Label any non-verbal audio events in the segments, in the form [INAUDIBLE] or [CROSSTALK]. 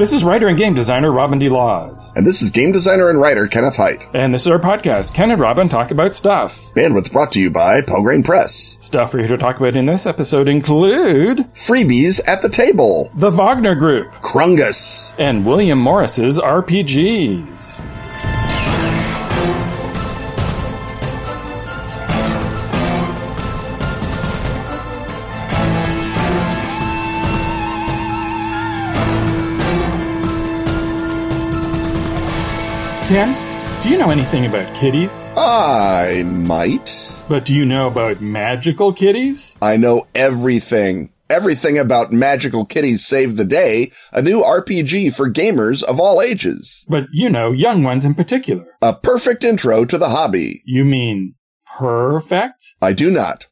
This is writer and game designer Robin D. Laws. And this is game designer and writer Kenneth Hite. And this is our podcast, Ken and Robin Talk About Stuff. Bandwidth brought to you by Pelgrane Press. Stuff we're here to talk about in this episode include Freebies at the Table, the Wagner Group, Krungus, and William Morris's RPGs. Ken, do you know anything about kitties? I might. But do you know about magical kitties? I know everything. Everything about Magical Kitties Save the Day, a new RPG for gamers of all ages. But you know, young ones in particular. A perfect intro to the hobby. You mean perfect? I do not.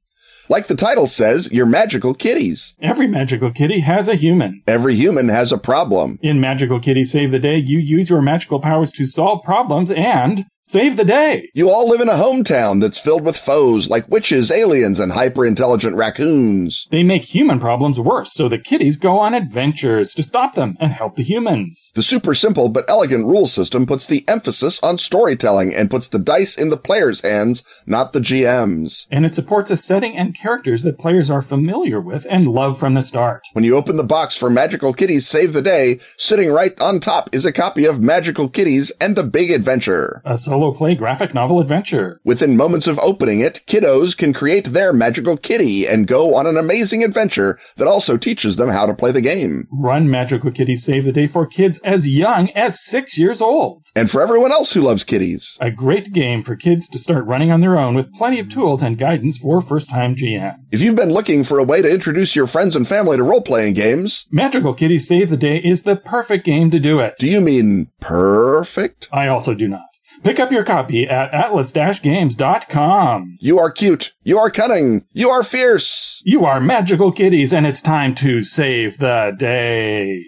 Like the title says, you're magical kitties. Every magical kitty has a human. Every human has a problem. In Magical Kitty Save the Day, you use your magical powers to solve problems and save the day. You all live in a hometown that's filled with foes like witches, aliens, and hyper intelligent raccoons. They make human problems worse, so the kitties go on adventures to stop them and help the humans. The super simple but elegant rule system puts the emphasis on storytelling and puts the dice in the player's hands, not the GM's. And it supports a setting and characters that players are familiar with and love from the start. When you open the box for Magical Kitties Save the Day, sitting right on top is a copy of Magical Kitties and the Big Adventure. A solo play graphic novel adventure. Within moments of opening it, kiddos can create their magical kitty and go on an amazing adventure that also teaches them how to play the game. Run Magical Kitty Save the Day for kids as young as six years old. And for everyone else who loves kitties. A great game for kids to start running on their own with plenty of tools and guidance for first time GM. If you've been looking for a way to introduce your friends and family to role playing games, Magical Kitty Save the Day is the perfect game to do it. do you mean perfect? I also do not. Pick up your copy at atlas-games.com. You are cute. You are cunning. You are fierce. You are magical kitties, and it's time to save the day.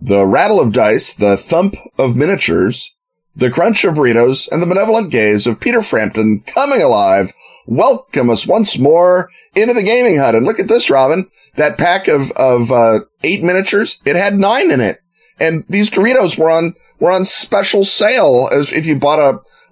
The rattle of dice, the thump of miniatures, the crunch of burritos, and the benevolent gaze of Peter Frampton coming alive welcome us once more into the gaming hut. And look at this, Robin. That pack of, of, uh, eight miniatures, it had nine in it. And these Doritos were on, were on special sale as if you bought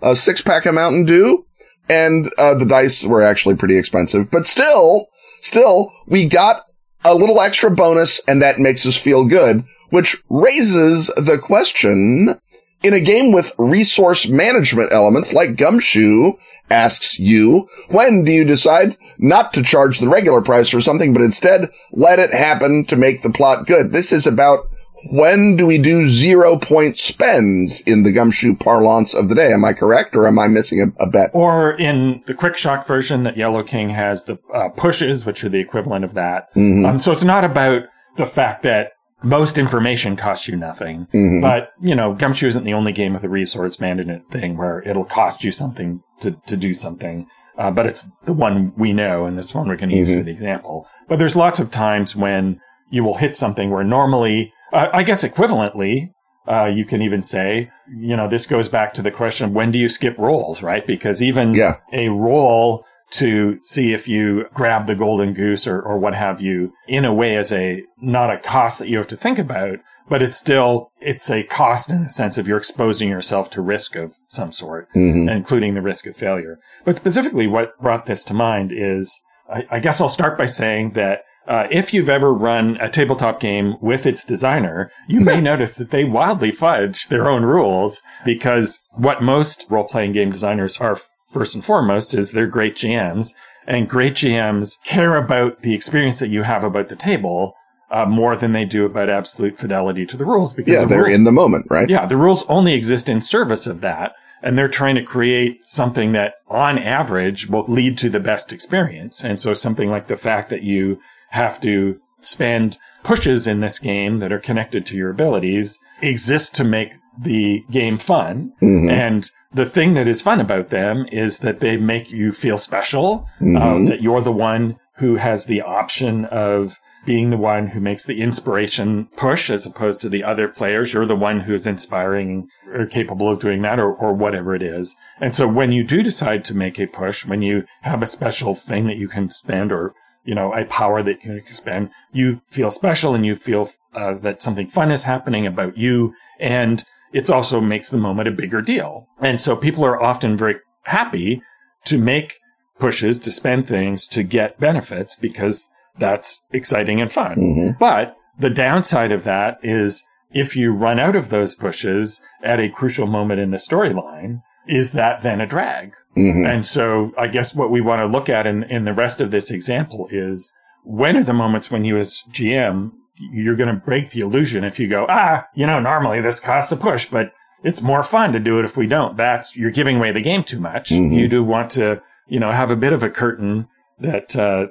a, a six pack of Mountain Dew. And, uh, the dice were actually pretty expensive, but still, still, we got a little extra bonus and that makes us feel good, which raises the question, in a game with resource management elements like Gumshoe asks you, when do you decide not to charge the regular price for something, but instead let it happen to make the plot good? This is about when do we do zero point spends in the Gumshoe parlance of the day? Am I correct or am I missing a, a bet? Or in the Quick Shock version that Yellow King has the uh, pushes, which are the equivalent of that. Mhm. Um, so it's not about the fact that most information costs you nothing. Mhm. But, you know, Gumshoe isn't the only game with a resource management thing where it'll cost you something to, to do something. Uh, but it's the one we know, and it's one we're going to use Mhm. for the example. But there's lots of times when you will hit something where normally, uh, I guess equivalently, uh, you can even say, you know, this goes back to the question of when do you skip rolls, right? Because even Yeah. a roll to see if you grab the golden goose or, or what have you in a way as a not a cost that you have to think about but it's still it's a cost in the sense of you're exposing yourself to risk of some sort Mhm. including the risk of failure but specifically what brought this to mind is i, I guess i'll start by saying that uh, if you've ever run a tabletop game with its designer, you may [LAUGHS] notice that they wildly fudge their own rules because what most role playing game designers are first and foremost is they're great GMs and great GMs care about the experience that you have about the table uh, more than they do about absolute fidelity to the rules because Yeah, the they're rules, in the moment, right? yeah the rules only exist in service of that and they're trying to create something that on average will lead to the best experience and so something like the fact that you have to spend pushes in this game that are connected to your abilities exist to make the game fun Mhm. and the thing that is fun about them is that they make you feel special, uh, Mhm. that you're the one who has the option of being the one who makes the inspiration push as opposed to the other players. You're the one who's inspiring or capable of doing that or, or whatever it is. And so when you do decide to make a push, when you have a special thing that you can spend or you know, a power that you can spend, you feel special and you feel uh, that something fun is happening about you. And it also makes the moment a bigger deal. And so people are often very happy to make pushes, to spend things, to get benefits because that's exciting and fun. Mhm. But the downside of that is if you run out of those pushes at a crucial moment in the storyline, is that then a drag? Mhm. And so I guess what we want to look at in, in the rest of this example is when are the moments when you as GM, you're going to break the illusion if you go, ah, you know, normally this costs a push, but it's more fun to do it if we don't. That's, you're giving away the game too much. Mhm. You do want to, you know, have a bit of a curtain that, uh,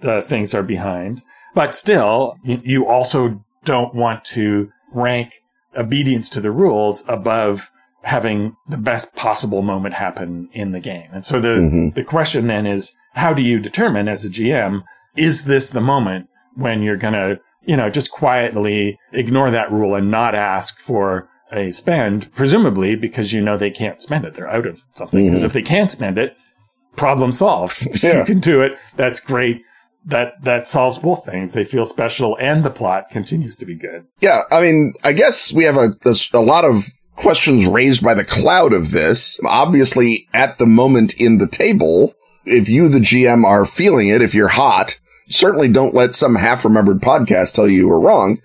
the things are behind, but still you, you also don't want to rank obedience to the rules above having the best possible moment happen in the game. And so the, Mhm. the question then is, how do you determine as a GM, is this the moment when you're going to, you know, just quietly ignore that rule and not ask for a spend, presumably because you know they can't spend it. They're out of something. Because Mhm. if they can't spend it, problem solved. [LAUGHS] Yeah. you can do it. That's great. That, that solves both things. They feel special and the plot continues to be good. Yeah, I mean, I guess we have a, a, a lot of questions raised by the cloud of this. Obviously, at the moment in the table, if you, the GM, are feeling it, if you're hot, certainly don't let some half remembered podcast tell you you were wrong.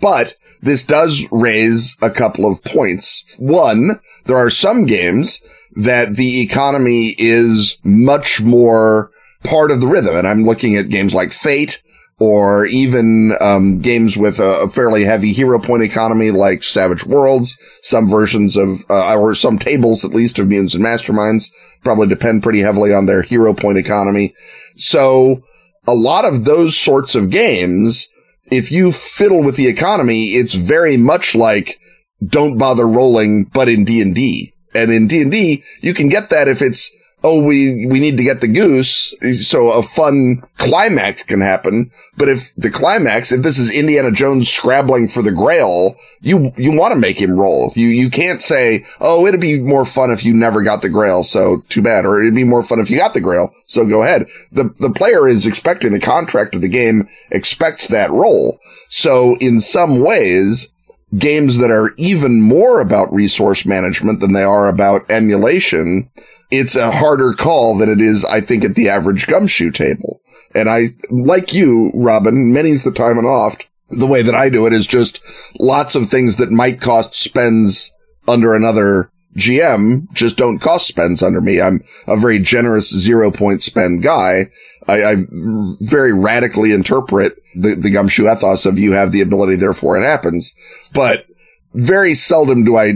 But this does raise a couple of points. One, there are some games that the economy is much more part of the rhythm. And I'm looking at games like Fate, or even um, games with a, a fairly heavy hero point economy like Savage Worlds. Some versions of, uh, or some tables at least of Mutants and Masterminds probably depend pretty heavily on their hero point economy. So a lot of those sorts of games, if you fiddle with the economy, it's very much like don't bother rolling, but in D and D. And in D and D, you can get that if it's oh, we, we need to get the goose. So a fun climax can happen. But if the climax, if this is Indiana Jones scrabbling for the grail, you, you want to make him roll. You, you can't say, oh, it'd be more fun if you never got the grail. So too bad. Or it'd be more fun if you got the grail. So go ahead. The, the player is expecting the contract of the game expects that roll. So in some ways, games that are even more about resource management than they are about emulation, it's a harder call than it is, I think, at the average gumshoe table. And I, like you, Robin, many's the time and oft, the way that I do it is just lots of things that might cost spends under another GM just don't cost spends under me. I'm a very generous zero point spend guy. I, I very radically interpret the, the gumshoe ethos of you have the ability, therefore it happens. But very seldom do I,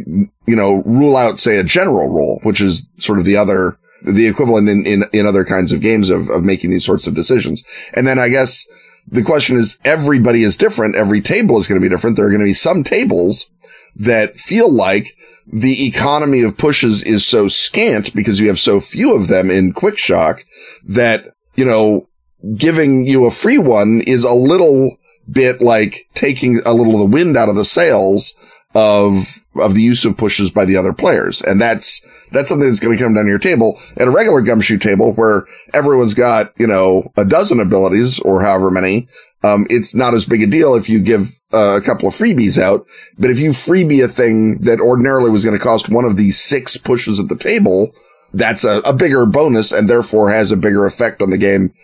you know, rule out, say, a general role, which is sort of the other, the equivalent in, in, in other kinds of games of, of making these sorts of decisions. And then I guess the question is everybody is different. Every table is going to be different. There are going to be some tables that feel like the economy of pushes is so scant because you have so few of them in quick shock that, you know, giving you a free one is a little bit like taking a little of the wind out of the sails of of the use of pushes by the other players. And that's that's something that's going to come down to your table. At a regular gumshoe table where everyone's got, you know, a dozen abilities or however many, um, it's not as big a deal if you give uh, a couple of freebies out. But if you freebie a thing that ordinarily was going to cost one of these six pushes at the table, that's a, a bigger bonus and therefore has a bigger effect on the game.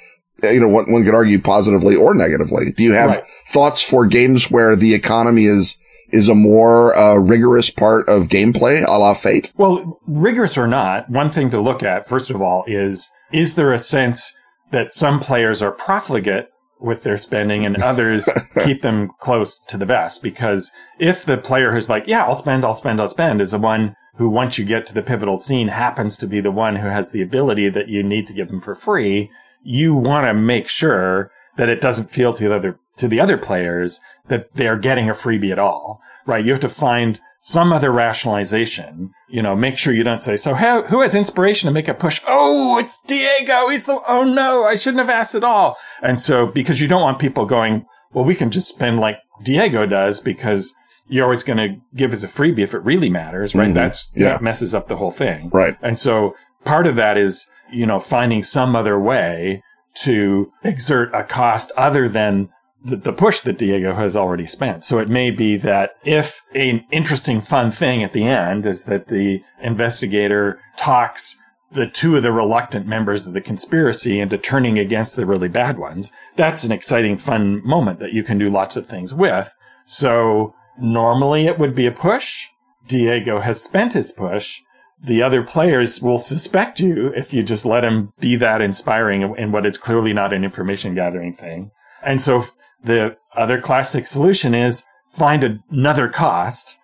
Uh, You know, one, one could argue positively or negatively. Do you have Right. thoughts for games where the economy is is a more uh, rigorous part of gameplay, a la Fate? Well, rigorous or not, one thing to look at, first of all, is is there a sense that some players are profligate with their spending and [LAUGHS] others keep them close to the vest? Because if the player who's like, yeah, I'll spend, I'll spend, I'll spend is the one who, once you get to the pivotal scene, happens to be the one who has the ability that you need to give them for free, you want to make sure that it doesn't feel to the other, to the other players that they're getting a freebie at all, right? You have to find some other rationalization, you know, make sure you don't say, so how, who has inspiration to make a push? Oh, it's Diego. He's the, oh no, I shouldn't have asked at all. And so, because you don't want people going, well, we can just spend like Diego does because you're always going to give us a freebie if it really matters, right? Mhm. That's, Yeah. that messes up the whole thing. Right. And so part of that is, you know, finding some other way to exert a cost other than the, push that Diego has already spent. So it may be that if an interesting, fun thing at the end is that the investigator talks the two of the reluctant members of the conspiracy into turning against the really bad ones, that's an exciting, fun moment that you can do lots of things with. So normally it would be a push. Diego has spent his push. The other players will suspect you if you just let him be that inspiring in what is clearly not an information gathering thing. And so the other classic solution is find another cost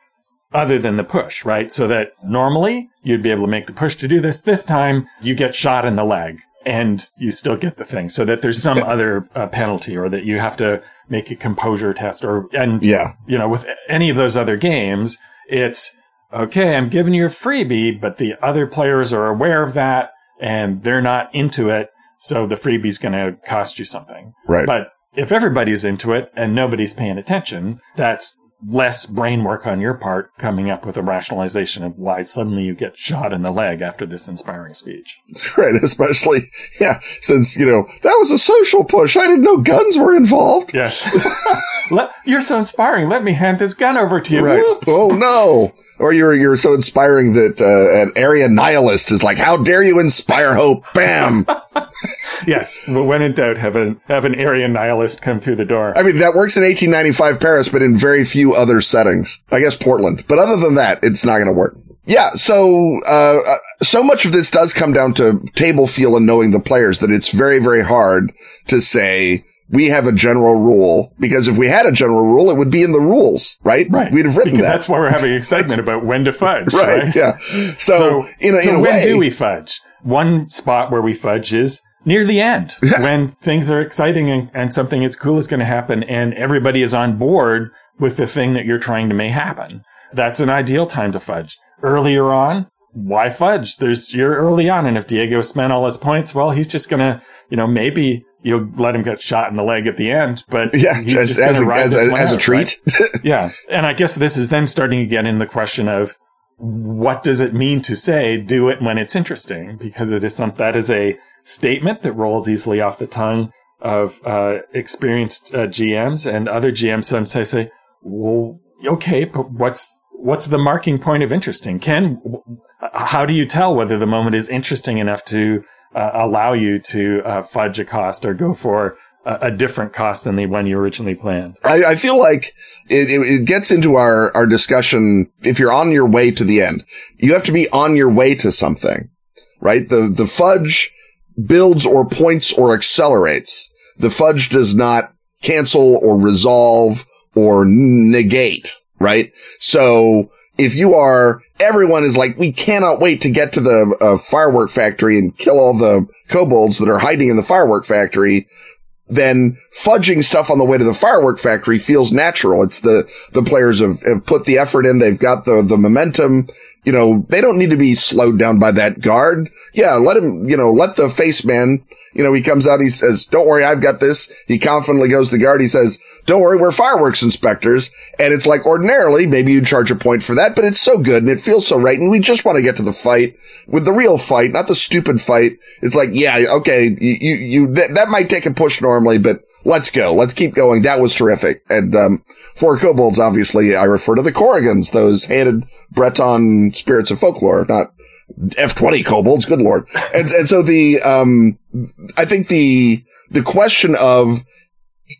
other than the push, right? So that normally you'd be able to make the push to do this. This time you get shot in the leg and you still get the thing so that there's some other uh, penalty or that you have to make a composure test or, and, yeah, you know, with any of those other games, it's okay, I'm giving you a freebie, but the other players are aware of that and they're not into it. So the freebie's going to cost you something. Right. But if everybody's into it and nobody's paying attention, that's less brain work on your part coming up with a rationalization of why suddenly you get shot in the leg after this inspiring speech. [LAUGHS] Right. Especially, yeah, since, you know, that was a social push. I didn't know guns were involved. Yes. [LAUGHS] Let, you're so inspiring. Let me hand this gun over to you. Right. Whoops. Oh no. Or you're, you're so inspiring that, uh, an area nihilist is like, how dare you inspire hope? Bam. [LAUGHS] yes. but when in doubt, have an, have an area nihilist come through the door. I mean, that works in 1895 Paris, but in very few other settings. I guess Portland. But other than that, it's not going to work. Yeah, so uh, uh, so much of this does come down to table feel and knowing the players that it's very very hard to say we have a general rule because if we had a general rule, it would be in the rules, right? Right. We'd have written because that. That's why we're having excitement about when to fudge. right, Right. Yeah. So, So, in a, so in a when way, do we fudge? One spot where we fudge is near the end [LAUGHS] when things are exciting and, and something as cool is going to happen and everybody is on board with the thing that you're trying to make happen. That's an ideal time to fudge. Earlier on, why fudge? There's, you're early on. And if Diego spent all his points, well, he's just going to, you know, maybe you'll let him get shot in the leg at the end, but [LAUGHS] yeah, he's as, just as, gonna a, ride as, this a, one as a treat. right? [LAUGHS] yeah. And I guess this is then starting get in the question of what does it mean to say do it when it's interesting? Because it is some, that is a statement that rolls easily off the tongue of uh, experienced uh, GMs and other GMs sometimes I say, well, okay, but what's, what's the marking point of interesting? Ken, how do you tell whether the moment is interesting enough to uh, allow you to uh, fudge a cost or go for a, a different cost than the one you originally planned? I, I feel like it, it, gets into our, our discussion. If you're on your way to the end, you have to be on your way to something, right? The, the fudge builds or points or accelerates. The fudge does not cancel or resolve or negate, right? So if you are, everyone is like, we cannot wait to get to the uh, firework factory and kill all the kobolds that are hiding in the firework factory then fudging stuff on the way to the firework factory feels natural. It's the, the players have, have put the effort in. They've got the, the momentum. You know, they don't need to be slowed down by that guard. Yeah. Let him, you know, let the face man, you know, he comes out. He says, don't worry. I've got this. He confidently goes to the guard. He says, don't worry. We're fireworks inspectors. And it's like ordinarily, maybe you'd charge a point for that, but it's so good and it feels so right. And we just want to get to the fight with the real fight, not the stupid fight. It's like, yeah, okay. You, you, you that, might take a push normally, but let's go. Let's keep going. That was terrific. And, um, for kobolds, obviously, I refer to the Korrigans, those hated Breton spirits of folklore, not D20 kobolds. Good Lord. And, and so the, um, I think the, the question of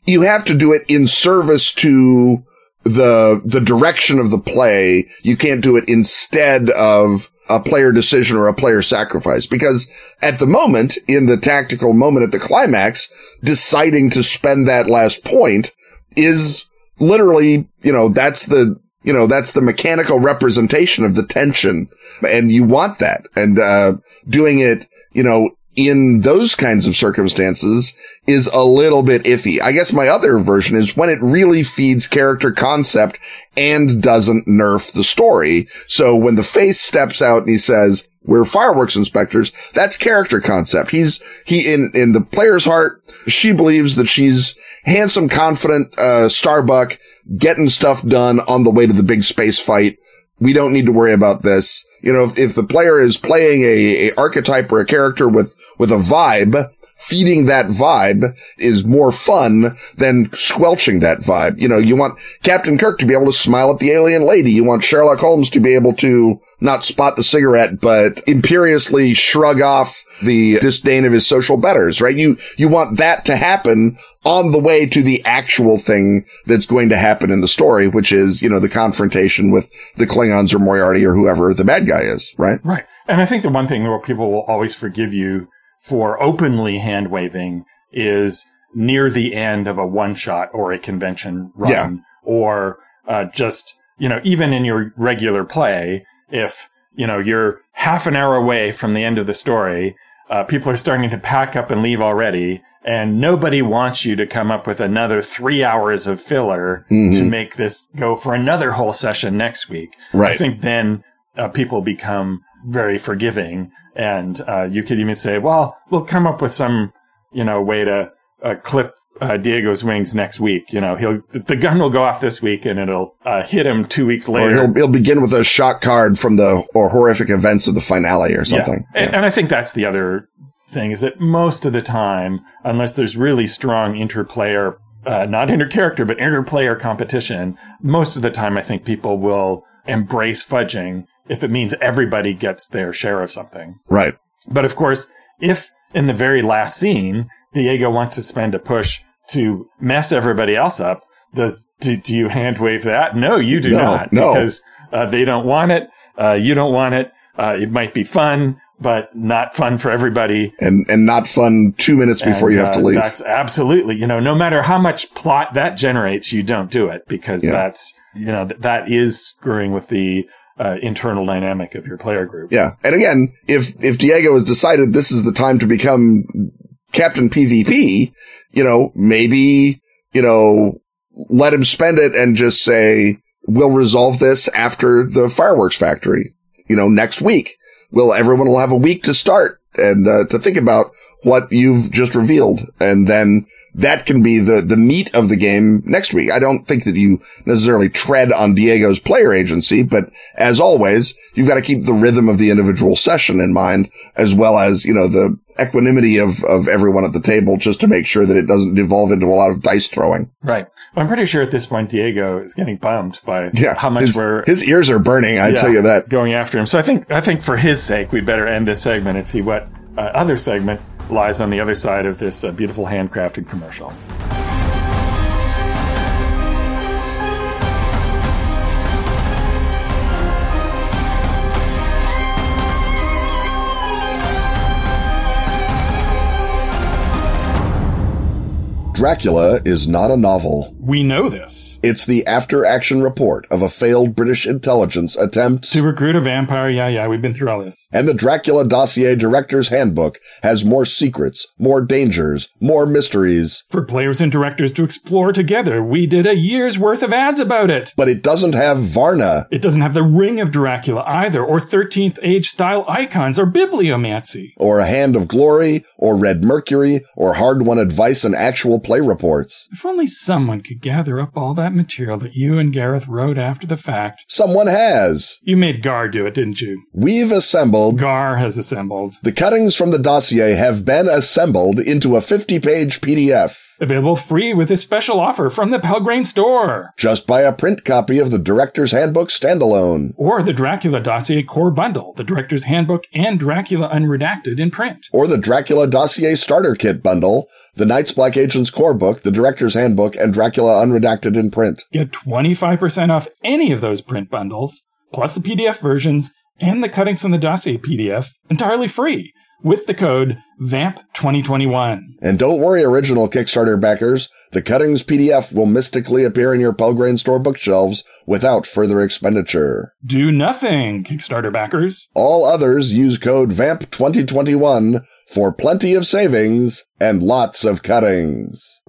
you have to do it in service to the, the direction of the play. You can't do it instead of a player decision or a player sacrifice because at the moment in the tactical moment at the climax, deciding to spend that last point is literally, you know, that's the, you know, that's the mechanical representation of the tension. And you want that. And, uh, doing it, you know, in those kinds of circumstances is a little bit iffy. I guess my other version is when it really feeds character concept and doesn't nerf the story. So when the face steps out and he says, we're fireworks inspectors. That's character concept. He's, he, in, in the player's heart, she believes that she's handsome, confident, uh, Starbuck getting stuff done on the way to the big space fight. We don't need to worry about this. You know, if, if the player is playing a, a archetype or a character with, with a vibe, feeding that vibe is more fun than squelching that vibe. You know, you want Captain Kirk to be able to smile at the alien lady. You want Sherlock Holmes to be able to not spot the cigarette, but imperiously shrug off the disdain of his social betters, right? You, you want that to happen on the way to the actual thing that's going to happen in the story, which is, you know, the confrontation with the Klingons or Moriarty or whoever the bad guy is, right? Right. And I think the one thing that people will always forgive you for openly hand waving is near the end of a one shot or a convention run Yeah. or uh, just, you know, even in your regular play, if, you know, you're half an hour away from the end of the story, uh, people are starting to pack up and leave already, and nobody wants you to come up with another three hours of filler to Mhm. make this go for another whole session next week. I think then uh, people become very forgiving, and uh, you could even say, "Well, we'll come up with some, you know, way to uh, clip uh, Diego's wings next week. You know, he'll the gun will go off this week, and it'll uh, hit him two weeks Or later." he'll, he'll begin with a shock card from the or horrific events of the finale or something. Yeah. And, and I think that's the other thing is that most of the time, unless there's really strong interplayer, uh, not intercharacter, but interplayer competition, most of the time I think people will embrace fudging if it means everybody gets their share of something. Right. But of course, if in the very last scene, Diego wants to spend a push to mess everybody else up, does do, do you hand wave that? No, you do No, not, no. because uh, they don't want it. Uh, you don't want it. Uh, it might be fun, but not fun for everybody. And and not fun two minutes before And, you have to uh, leave. That's absolutely, you know, no matter how much plot that generates, you don't do it because Yeah. that's, you know, th- that is screwing with the uh, internal dynamic of your player group. Yeah. And again, if, if Diego has decided this is the time to become Captain PvP, you know, maybe, you know, let him spend it and just say, we'll resolve this after the fireworks factory, you know, next week. Will everyone will have a week to start and uh, to think about what you've just revealed. And then that can be the, the meat of the game next week. I don't think that you necessarily tread on Diego's player agency, but as always, you've got to keep the rhythm of the individual session in mind, as well as, you know, the equanimity of, of everyone at the table just to make sure that it doesn't devolve into a lot of dice throwing. Right. Well, I'm pretty sure at this point Diego is getting bummed by Yeah. how much his, we're his ears are burning. I Yeah. tell you that. going after him. So I think I think for his sake, we better end this segment and see what uh, other segment lies on the other side of this uh, beautiful handcrafted commercial. Dracula is not a novel. We know this. It's the after action report of a failed British intelligence attempt To recruit a vampire, yeah, yeah, we've been through all this. And the Dracula Dossier Director's Handbook has more secrets, more dangers, more mysteries, For players and directors to explore together, we did a year's worth of ads about it. but it doesn't have Varna. It doesn't have the ring of Dracula either, or 13th age style icons, or bibliomancy. or a Hand of Glory, or Red Mercury, or hard won advice and actual play reports. If only someone could gather up all that material that you and Gareth wrote after the fact. Someone has. You made Gar do it, didn't you? We've assembled. Gar has assembled. The cuttings from the dossier have been assembled into a 50 page PDF. Available free with a special offer from the Pelgrane store. Just buy a print copy of the Director's Handbook standalone. Or the Dracula Dossier Core Bundle, the Director's Handbook and Dracula Unredacted in print. Or the Dracula Dossier Starter Kit Bundle, the Night's Black Agents Core Book, the Director's Handbook, and Dracula Unredacted in print. Get 25% off any of those print bundles, plus the PDF versions and the cuttings from the dossier PDF entirely free with the code VAMP2021. And don't worry, original Kickstarter backers, the cuttings PDF will mystically appear in your Pelgrane store bookshelves without further expenditure. Do nothing, Kickstarter backers. All others use code VAMP2021 for plenty of savings and lots of cuttings.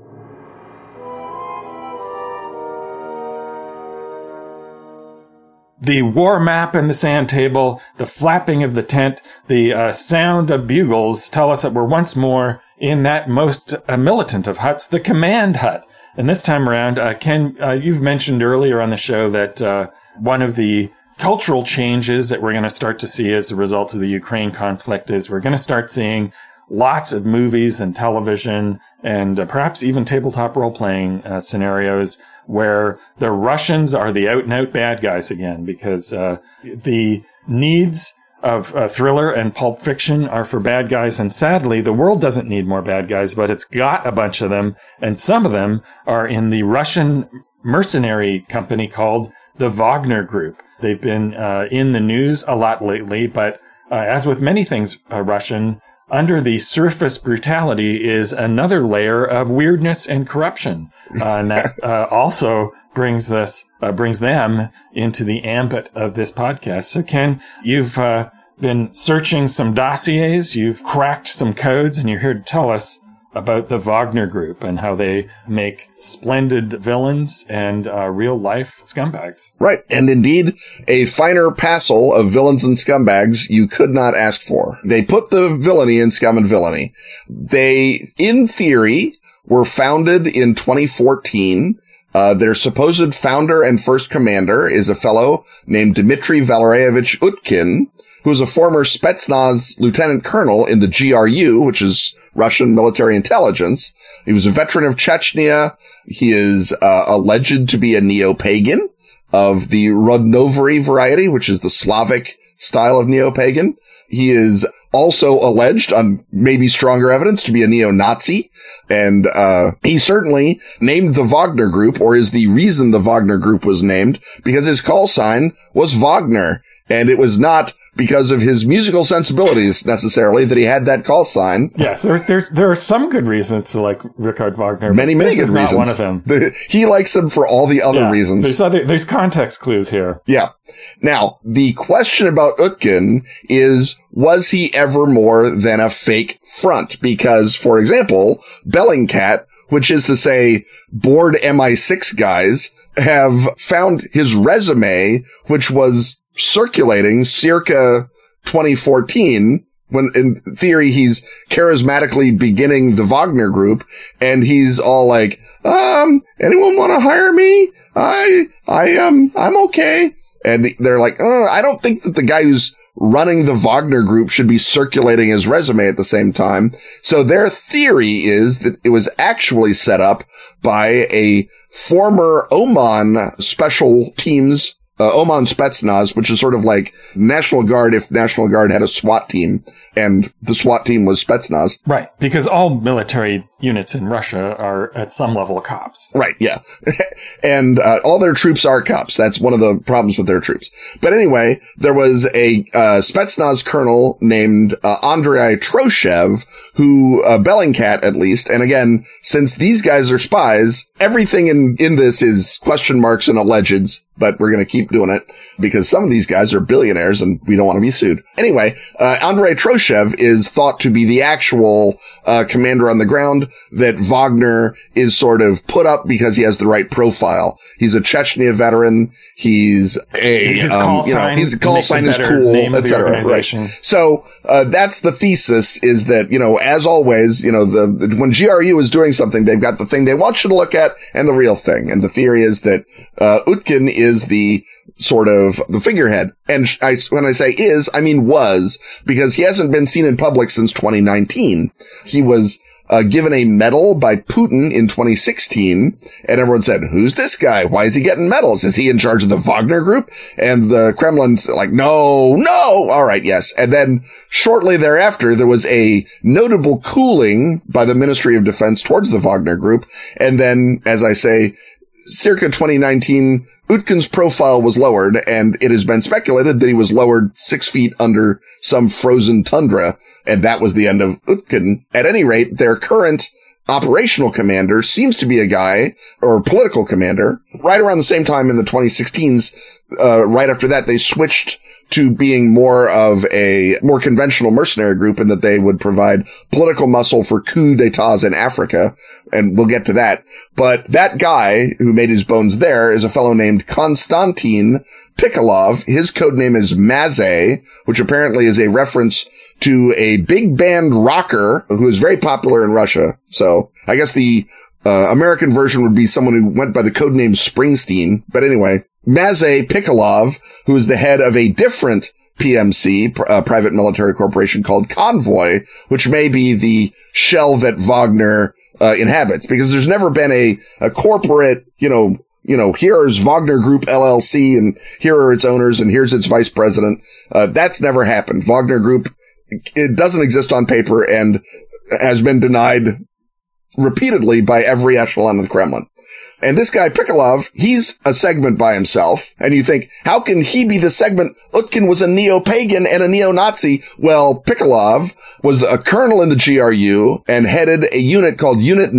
The war map and the sand table, the flapping of the tent, the uh, sound of bugles tell us that we're once more in that most uh, militant of huts, the command hut. And this time around, uh, Ken, uh, you've mentioned earlier on the show that uh, one of the cultural changes that we're going to start to see as a result of the Ukraine conflict is we're going to start seeing lots of movies and television and uh, perhaps even tabletop role playing uh, scenarios where the Russians are the out and out bad guys again because uh, the needs of thriller and pulp fiction are for bad guys. And sadly, the world doesn't need more bad guys, but it's got a bunch of them. And some of them are in the Russian mercenary company called the Wagner Group. They've been uh, in the news a lot lately, but uh, as with many things uh, Russian, under the surface brutality is another layer of weirdness and corruption. Uh, and that [LAUGHS] uh, also brings this uh, brings them into the ambit of this podcast. So, Ken, you've uh, been searching some dossiers, you've cracked some codes, and you're here to tell us about the Wagner Group and how they make splendid villains and uh, real life scumbags. Right. And indeed, a finer passel of villains and scumbags you could not ask for. They put the villainy in scum and villainy. They, in theory, were founded in 2014 uh, their supposed founder and first commander is a fellow named Dmitry Valerievich Utkin, who is a former Spetsnaz lieutenant colonel in the GRU, which is Russian military intelligence. He was a veteran of Chechnya. He is uh, alleged to be a neo-pagan of the Rodnovery variety, which is the Slavic style of neo-pagan. He is also alleged on maybe stronger evidence to be a neo-Nazi. And, uh, he certainly named the Wagner group or is the reason the Wagner group was named because his call sign was Wagner. And it was not because of his musical sensibilities necessarily that he had that call sign. Yes, there, there, there are some good reasons to like Richard Wagner. Many, many good reasons. one of them. he likes him for all the other yeah, reasons. There's other, there's context clues here. Yeah. Now, the question about Utkin is, was he ever more than a fake front? Because, for example, Bellingcat, which is to say bored MI6 guys, have found his resume, which was circulating circa 2014 when in theory he's charismatically beginning the Wagner group and he's all like, um, anyone want to hire me? I, I, um, I'm okay. And they're like, oh, I don't think that the guy who's running the Wagner group should be circulating his resume at the same time. So their theory is that it was actually set up by a former OMON special teams uh, OMON Spetsnaz, which is sort of like National Guard if National Guard had a SWAT team and the SWAT team was Spetsnaz. Right. Because all military units in Russia are at some level cops. Right. Yeah. [LAUGHS] and uh, all their troops are cops. That's one of the problems with their troops. But anyway, there was a uh, Spetsnaz colonel named uh, Andrei Troshev who, uh, Bellingcat at least, and again, since these guys are spies, everything in, in this is question marks and allegeds but we're going to keep doing it because some of these guys are billionaires and we don't want to be sued. Anyway, uh, Andrei Troshev is thought to be the actual uh, commander on the ground that Wagner is sort of put up because he has the right profile. He's a Chechnya veteran. He's a, his um, call you know, his call sign is cool, etc. Right. So, uh, that's the thesis is that, you know, as always, you know, the, the, when GRU is doing something, they've got the thing they want you to look at and the real thing. And the theory is that, uh, Utkin is the sort of the figurehead. And I, when I say is, I mean was, because he hasn't been seen in public since 2019. He was uh, given a medal by Putin in 2016, and everyone said, "Who's this guy? Why is he getting medals? Is he in charge of the Wagner Group?" And the Kremlin's like, "No, no, all right, yes." And then shortly thereafter, there was a notable cooling by the Ministry of Defense towards the Wagner Group, and then, as I say, circa 2019, Utkin's profile was lowered, and it has been speculated that he was lowered six feet under some frozen tundra, and that was the end of Utkin. At any rate, their current operational commander seems to be a guy or political commander. Right around the same time in the 2016s, uh, right after that, they switched to being more of a more conventional mercenary group in that they would provide political muscle for coup d'etats in Africa. And we'll get to that. But that guy who made his bones there is a fellow named Konstantin Pikalov. His code name is Maze, which apparently is a reference to a big band rocker who is very popular in Russia. So I guess the uh, American version would be someone who went by the code name Springsteen. But anyway, Maze Pikalov, who is the head of a different PMC, a private military corporation called Convoy, which may be the shell that Wagner uh, inhabits because there's never been a, a corporate, you know, you know, here's Wagner Group LLC and here are its owners and here's its vice president. Uh, that's never happened. Wagner Group, it doesn't exist on paper and has been denied repeatedly by every echelon of the Kremlin. And this guy, Pikalov, he's a segment by himself. And you think, how can he be the segment? Utkin was a neo-pagan and a neo-Nazi. Well, Pikalov was a colonel in the GRU and headed a unit called Unit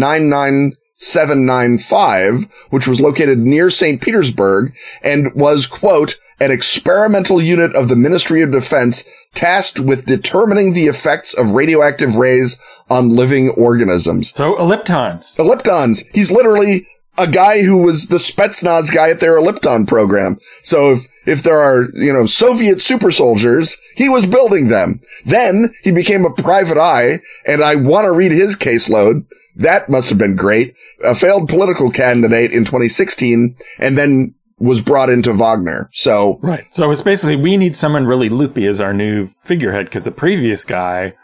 99795, which was located near St. Petersburg and was, quote, an experimental unit of the Ministry of Defense tasked with determining the effects of radioactive rays on living organisms. So elliptons. Elliptons. He's literally a guy who was the Spetsnaz guy at their Ellipton program. So if, if there are, you know, Soviet super soldiers, he was building them. Then he became a private eye and I want to read his caseload. That must have been great. A failed political candidate in 2016 and then was brought into Wagner. So, right. So it's basically, we need someone really loopy as our new figurehead because the previous guy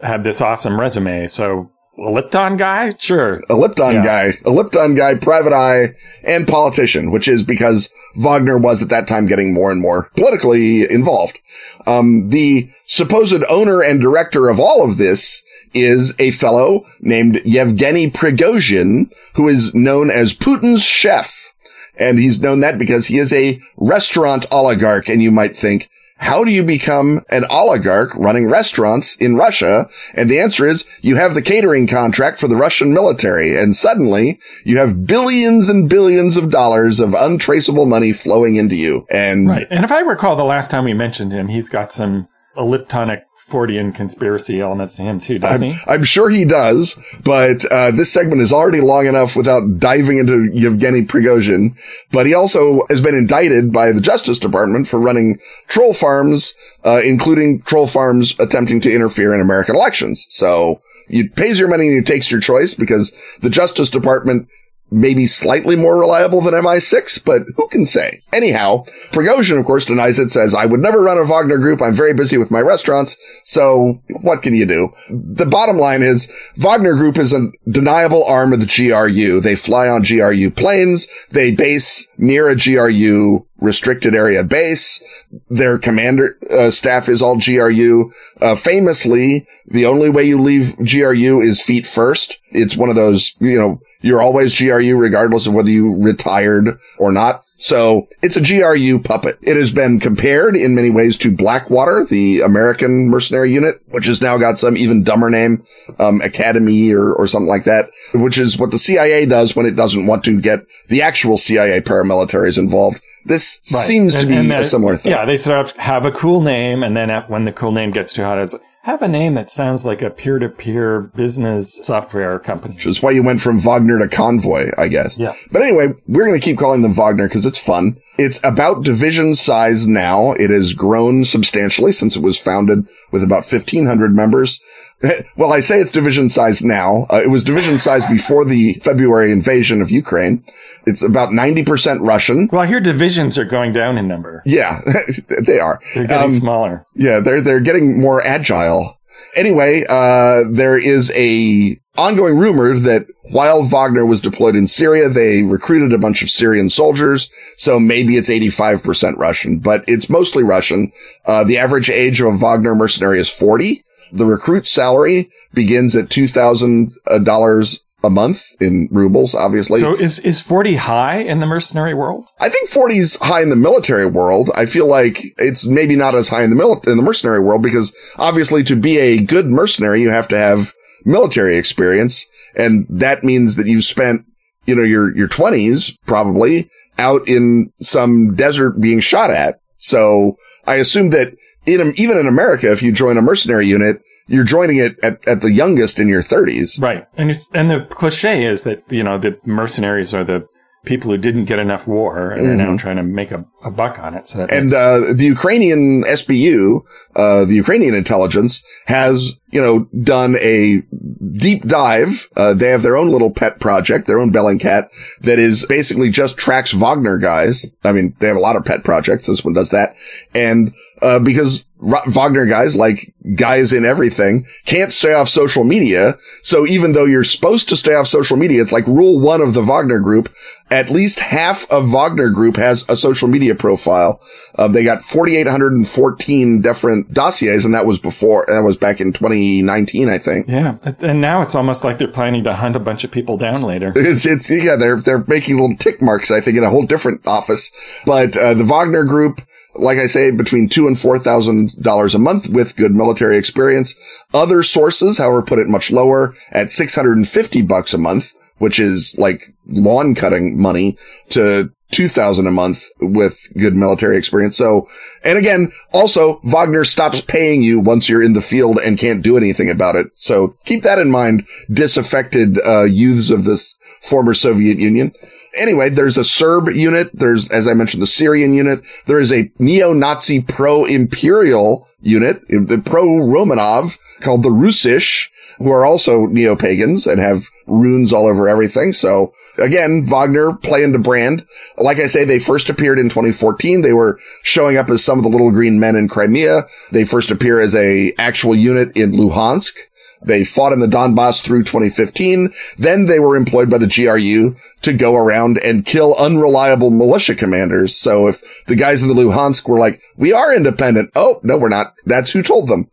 had this awesome resume. So a Lipton guy? Sure. A Lipton yeah. guy. A Lipton guy, private eye, and politician, which is because Wagner was at that time getting more and more politically involved. Um, the supposed owner and director of all of this is a fellow named Yevgeny Prigozhin, who is known as Putin's chef. And he's known that because he is a restaurant oligarch. And you might think, how do you become an oligarch running restaurants in Russia? And the answer is you have the catering contract for the Russian military. And suddenly you have billions and billions of dollars of untraceable money flowing into you. And right. And if I recall the last time we mentioned him, he's got some elliptonic Fortean conspiracy elements to him too, doesn't I'm, he? I'm sure he does, but uh, this segment is already long enough without diving into Yevgeny Prigozhin. But he also has been indicted by the Justice Department for running troll farms, uh, including troll farms attempting to interfere in American elections. So you pays your money and you takes your choice because the Justice Department maybe slightly more reliable than MI6, but who can say? Anyhow, Prigozhin, of course, denies it, says, I would never run a Wagner group. I'm very busy with my restaurants. So what can you do? The bottom line is Wagner group is a deniable arm of the GRU. They fly on GRU planes. They base near a GRU restricted area base. Their commander uh, staff is all GRU. Uh, famously, the only way you leave GRU is feet first. It's one of those, you know, you're always GRU regardless of whether you retired or not. So it's a GRU puppet. It has been compared in many ways to Blackwater, the American mercenary unit, which has now got some even dumber name, um, Academy or, or something like that, which is what the CIA does when it doesn't want to get the actual CIA paramilitaries involved. This right. seems and, to be a similar thing. Yeah, they sort of have a cool name, and then when the cool name gets too hot, it's have a name that sounds like a peer-to-peer business software company. Which is why you went from Wagner to Convoy, I guess. Yeah. But anyway, we're going to keep calling them Wagner because it's fun. It's about division size now. It has grown substantially since it was founded with about 1500 members. [LAUGHS] well, I say it's division size now. Uh, it was division size before the February invasion of Ukraine. It's about 90% Russian. Well, I hear divisions are going down in number. Yeah, [LAUGHS] they are. They're getting um, smaller. Yeah, they're, they're getting more agile. Anyway, uh, there is a ongoing rumor that while Wagner was deployed in Syria, they recruited a bunch of Syrian soldiers. So maybe it's 85% Russian, but it's mostly Russian. Uh, the average age of a Wagner mercenary is 40. The recruit salary begins at $2,000 a month in rubles, obviously. So is, is 40 high in the mercenary world? I think 40 is high in the military world. I feel like it's maybe not as high in the mil- in the mercenary world because obviously to be a good mercenary, you have to have military experience. And that means that you've spent, you know, your, your twenties probably out in some desert being shot at. So I assume that in, even in America, if you join a mercenary unit, you're joining it at, at the youngest in your 30s. Right. And and the cliche is that, you know, the mercenaries are the people who didn't get enough war and mm-hmm. are now trying to make a, a buck on it. So and uh, the Ukrainian SBU, uh, the Ukrainian intelligence, has you know done a deep dive. Uh, they have their own little pet project, their own Bellingcat that is basically just tracks Wagner guys. I mean, they have a lot of pet projects. This one does that, and uh, because Wagner guys, like guys in everything, can't stay off social media. So even though you're supposed to stay off social media, it's like rule one of the Wagner group. At least half of Wagner group has a social media profile. Uh, they got 4,814 different dossiers, and that was before, that was back in 2019, I think. Yeah. And now it's almost like they're planning to hunt a bunch of people down later. [LAUGHS] It's, it's, yeah, they're, they're making little tick marks, I think, in a whole different office. But, uh, the Wagner group, like I say, between two and four thousand dollars a month with good military experience. Other sources, however, put it much lower at six hundred and fifty bucks a month, which is like lawn cutting money to 2000 a month with good military experience. So, and again, also Wagner stops paying you once you're in the field and can't do anything about it. So keep that in mind, disaffected, uh, youths of this former Soviet Union. Anyway, there's a Serb unit. There's, as I mentioned, the Syrian unit. There is a neo-Nazi pro-imperial unit, the pro-Romanov called the Rusich who are also neo-pagans and have runes all over everything. So again, Wagner playing the brand. Like I say, they first appeared in 2014. They were showing up as some of the little green men in Crimea. They first appear as a actual unit in Luhansk. They fought in the Donbass through 2015. Then they were employed by the GRU to go around and kill unreliable militia commanders. So if the guys in the Luhansk were like, we are independent. Oh, no, we're not. That's who told them.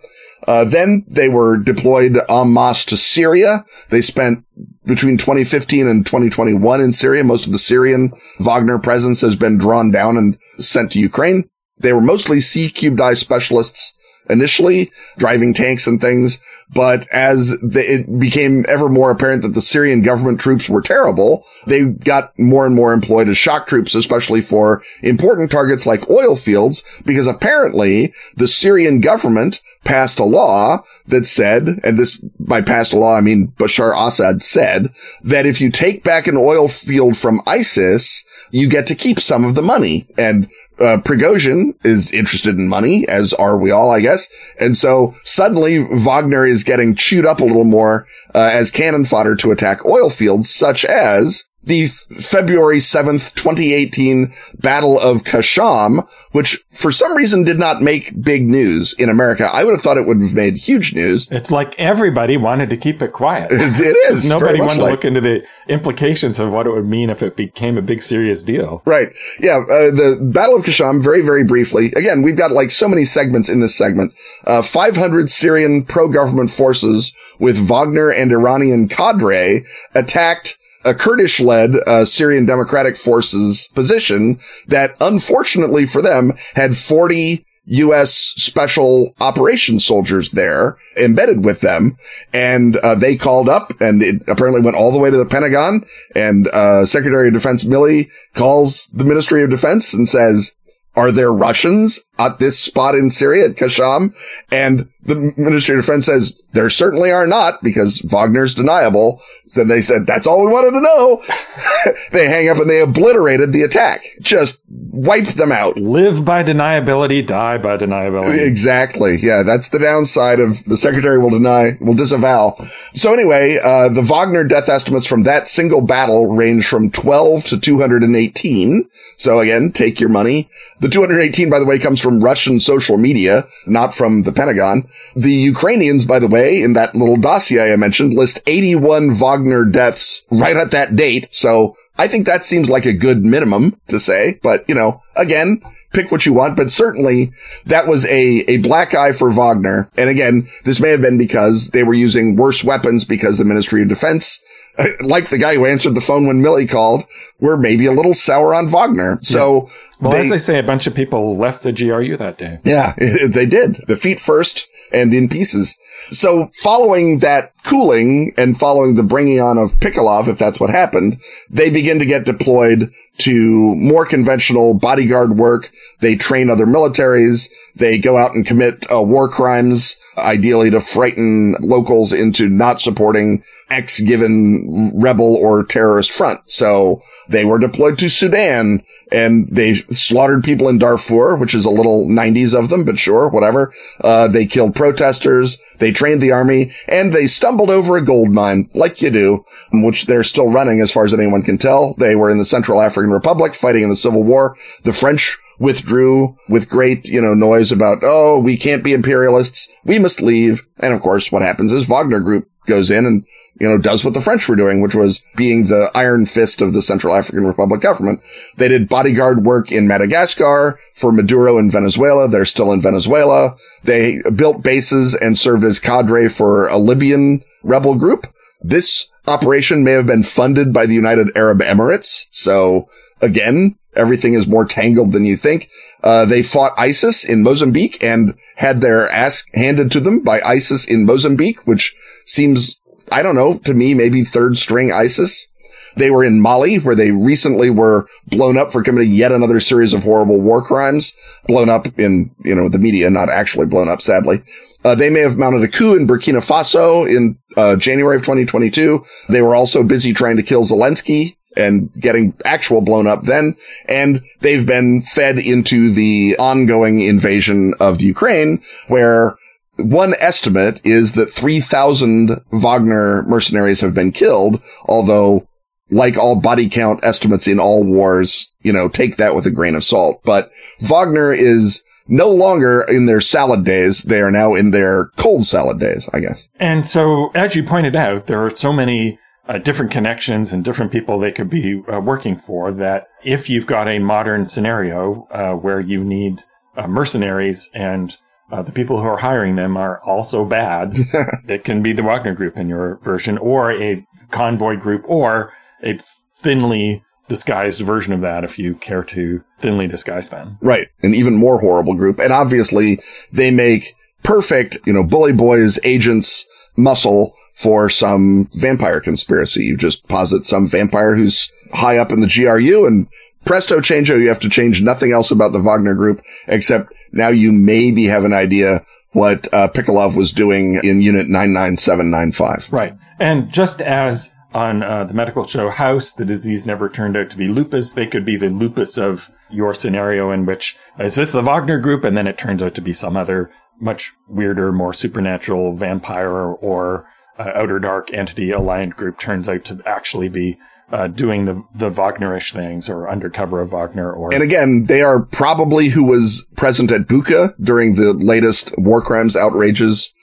Uh, then they were deployed en masse to Syria. They spent between 2015 and 2021 in Syria. Most of the Syrian Wagner presence has been drawn down and sent to Ukraine. They were mostly C cubed I specialists initially, driving tanks and things. But as the, it became ever more apparent that the Syrian government troops were terrible, they got more and more employed as shock troops, especially for important targets like oil fields, because apparently the Syrian government passed a law that said, and this by passed a law, I mean Bashar Assad said that if you take back an oil field from ISIS, you get to keep some of the money. And uh, Prigozhin is interested in money, as are we all, I guess. And so suddenly Wagner is getting chewed up a little more uh, as cannon fodder to attack oil fields, such as the February 7th, 2018 Battle of Khasham, which for some reason did not make big news in America. I would have thought it would have made huge news. It's like everybody wanted to keep it quiet. it, [LAUGHS] it is. Nobody wanted like. to look into the implications of what it would mean if it became a big serious deal. Right. Yeah. Uh, the Battle of Khasham, very, very briefly. Again, we've got like so many segments in this segment. Uh, 500 Syrian pro-government forces with Wagner and Iranian cadre attacked a Kurdish led uh, Syrian Democratic Forces position that unfortunately for them had 40 U.S. special operations soldiers there embedded with them. And, uh, they called up and it apparently went all the way to the Pentagon and, uh, Secretary of Defense Milley calls the Ministry of Defense and says, are there Russians at this spot in Syria at Khasham? And the Ministry of Defense says there certainly are not because Wagner's deniable. So they said, that's all we wanted to know. [LAUGHS] they hang up and they obliterated the attack. Just wiped them out. Live by deniability, die by deniability. Exactly. Yeah. That's the downside of the secretary will deny, will disavow. So anyway, uh, the Wagner death estimates from that single battle range from 12 to 218. So again, take your money. The 218, by the way, comes from Russian social media, not from the Pentagon. The Ukrainians, by the way, in that little dossier I mentioned, list 81 Wagner deaths right at that date. So I think that seems like a good minimum to say, but you know, again, pick what you want, but certainly that was a, a black eye for Wagner. And again, this may have been because they were using worse weapons because the Ministry of Defense Uh, like the guy who answered the phone when Milley called, were maybe a little sour on Wagner. So, yeah. well, they, as they say, a bunch of people left the GRU that day. Yeah, [LAUGHS] they did. The feet first. and in pieces. So following that cooling and following the bringing on of Pikalov, if that's what happened, they begin to get deployed to more conventional bodyguard work. They train other militaries. They go out and commit uh, war crimes, ideally to frighten locals into not supporting X given rebel or terrorist front. So they were deployed to Sudan and they slaughtered people in Darfur, which is a little 90s of them, but sure, whatever. Uh, they killed protesters. They trained the army and they stumbled over a gold mine, like you do, which they're still running as far as anyone can tell. They were in the Central African Republic fighting in the Civil War. The French withdrew with great, you know, noise about, oh, we can't be imperialists. We must leave. And of course, what happens is Wagner Group goes in and, you know, does what the French were doing, which was being the iron fist of the Central African Republic government. They did bodyguard work in Madagascar for Maduro in Venezuela. They're still in Venezuela. They built bases and served as cadre for a Libyan rebel group. This operation may have been funded by the United Arab Emirates. So again, everything is more tangled than you think. Uh, they fought ISIS in Mozambique and had their ass handed to them by ISIS in Mozambique, which seems, I don't know, to me, maybe third string ISIS. They were in Mali, where they recently were blown up for committing yet another series of horrible war crimes, blown up in, you know, the media, not actually blown up, sadly. Uh, they may have mounted a coup in Burkina Faso in uh, January of 2022. They were also busy trying to kill Zelensky and getting actual blown up then. And they've been fed into the ongoing invasion of the Ukraine where one estimate is that 3,000 Wagner mercenaries have been killed, although like all body count estimates in all wars, you know, take that with a grain of salt. But Wagner is no longer in their salad days. They are now in their cold salad days, I guess. And so, as you pointed out, there are so many uh, different connections and different people they could be uh, working for that if you've got a modern scenario uh, where you need uh, mercenaries and uh, the people who are hiring them are also bad, [LAUGHS] it can be the Wagner group in your version or a convoy group or a thinly disguised version of that if you care to thinly disguise them. Right. An even more horrible group. And obviously they make perfect, you know, bully boys, agents, muscle for some vampire conspiracy. You just posit some vampire who's high up in the GRU and presto changeo, you have to change nothing else about the Wagner group, except now you maybe have an idea what uh, Pikalov was doing in Unit 99795. Right. And just as on uh, the medical show House, the disease never turned out to be lupus. They could be the lupus of your scenario in which uh, is this the Wagner group, and then it turns out to be some other much weirder, more supernatural vampire or uh, outer dark entity aligned group turns out to actually be uh, doing the the Wagnerish things or undercover of Wagner or and again they are probably who was present at Bucha during the latest war crimes outrages.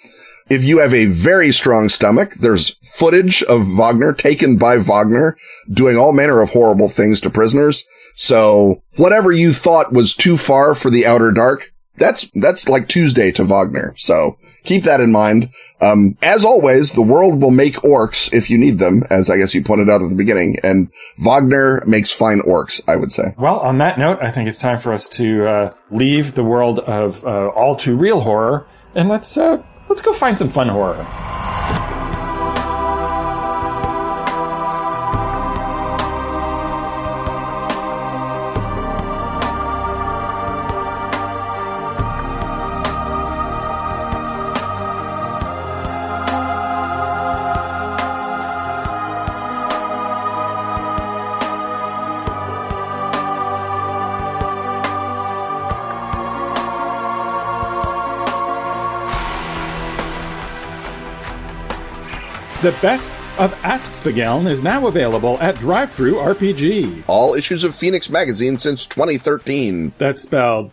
If you have a very strong stomach, there's footage of Wagner taken by Wagner doing all manner of horrible things to prisoners. So whatever you thought was too far for the outer dark, that's that's like Tuesday to Wagner. So keep that in mind. Um, as always, the world will make orcs if you need them, as I guess you pointed out at the beginning, and Wagner makes fine orcs. I would say. Well, on that note, I think it's time for us to uh, leave the world of uh, all too real horror and let's uh, let's go find some fun horror. The best of Ask Fageln is now available at Drive-Thru All issues of Fenix magazine since 2013. That's spelled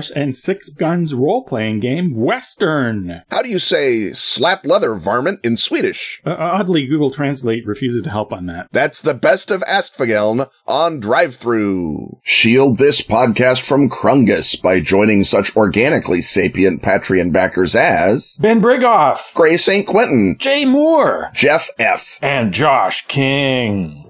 And Six Guns role playing game Western. How do you say slap leather varmint in Swedish? Uh, oddly, Google Translate refuses to help on that. That's the best of Askfageln on drive through. Shield this podcast from Krungus by joining such organically sapient Patreon backers as Ben Brigoff, Gray St. Quentin, Jay Moore, Jeff F. and Josh King.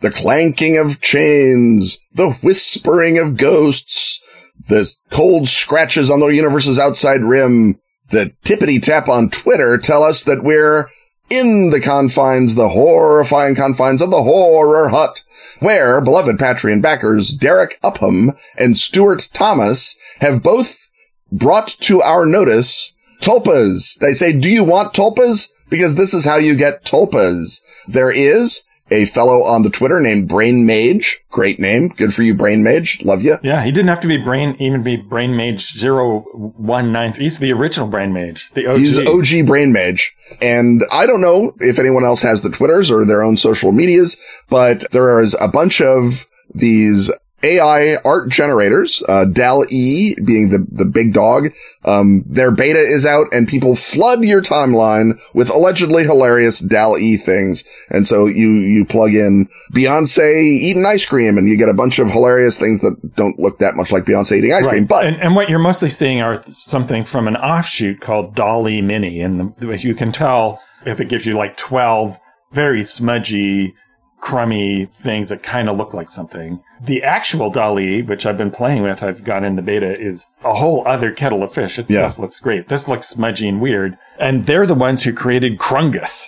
The clanking of chains, the whispering of ghosts, the cold scratches on the universe's outside rim, the tippity tap on Twitter tell us that we're in the confines, the horrifying confines of the horror hut, where beloved Patreon backers Derek Upham and Stuart Thomas have both brought to our notice tulpas. They say, do you want tulpas? Because this is how you get tulpas. There is a fellow on the Twitter named Brain Mage. Great name. Good for you, Brain Mage. Love you. Yeah, he didn't have to be brain, even be Brain Mage 0193. He's the original Brain Mage, the OG. He's OG Brain Mage. And I don't know if anyone else has the Twitters or their own social medias, but there is a bunch of these AI art generators, uh, DALL-E being the, the big dog. Um, their beta is out and people flood your timeline with allegedly hilarious DALL-E things. And so you, you plug in Beyonce eating ice cream and you get a bunch of hilarious things that don't look that much like Beyonce eating ice Right. cream. But and, and what you're mostly seeing are something from an offshoot called DALL-E Mini. And the, you can tell if it gives you like 12 very smudgy, crummy things that kind of look like something. The actual DALL-E, which I've been playing with, I've got in the beta, is a whole other kettle of fish. It Yeah. looks great. This looks smudgy and weird. And they're the ones who created Krungus.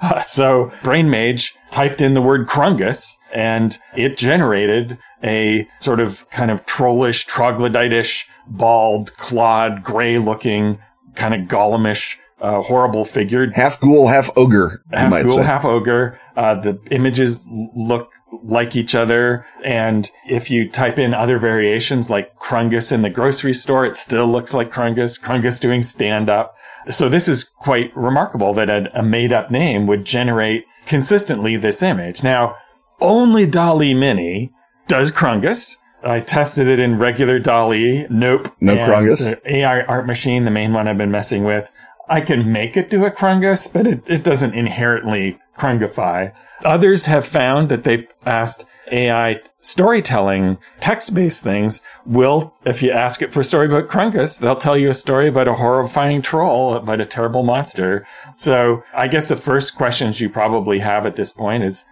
[LAUGHS] so Brain Mage typed in the word Krungus and it generated a sort of kind of trollish, troglodytish, bald, clawed, gray looking, kind of golemish, uh, horrible figure. half ghoul, half ogre, Half might ghoul, say. half ogre. Uh, the images look like each other. And if you type in other variations like Krungus in the grocery store, it still looks like Krungus. Krungus doing stand up. So this is quite remarkable that a, a made up name would generate consistently this image. Now, only DALL-E Mini does Krungus. I tested it in regular DALL-E. Nope. No Krungus? AI art machine, the main one I've been messing with, I can make it do a Krungus, but it, it doesn't inherently Krungify. Others have found that they've asked AI storytelling text-based things will, if you ask it for a story about Krungus, they'll tell you a story about a horrifying troll, about a terrible monster. So I guess the first questions you probably have at this point is,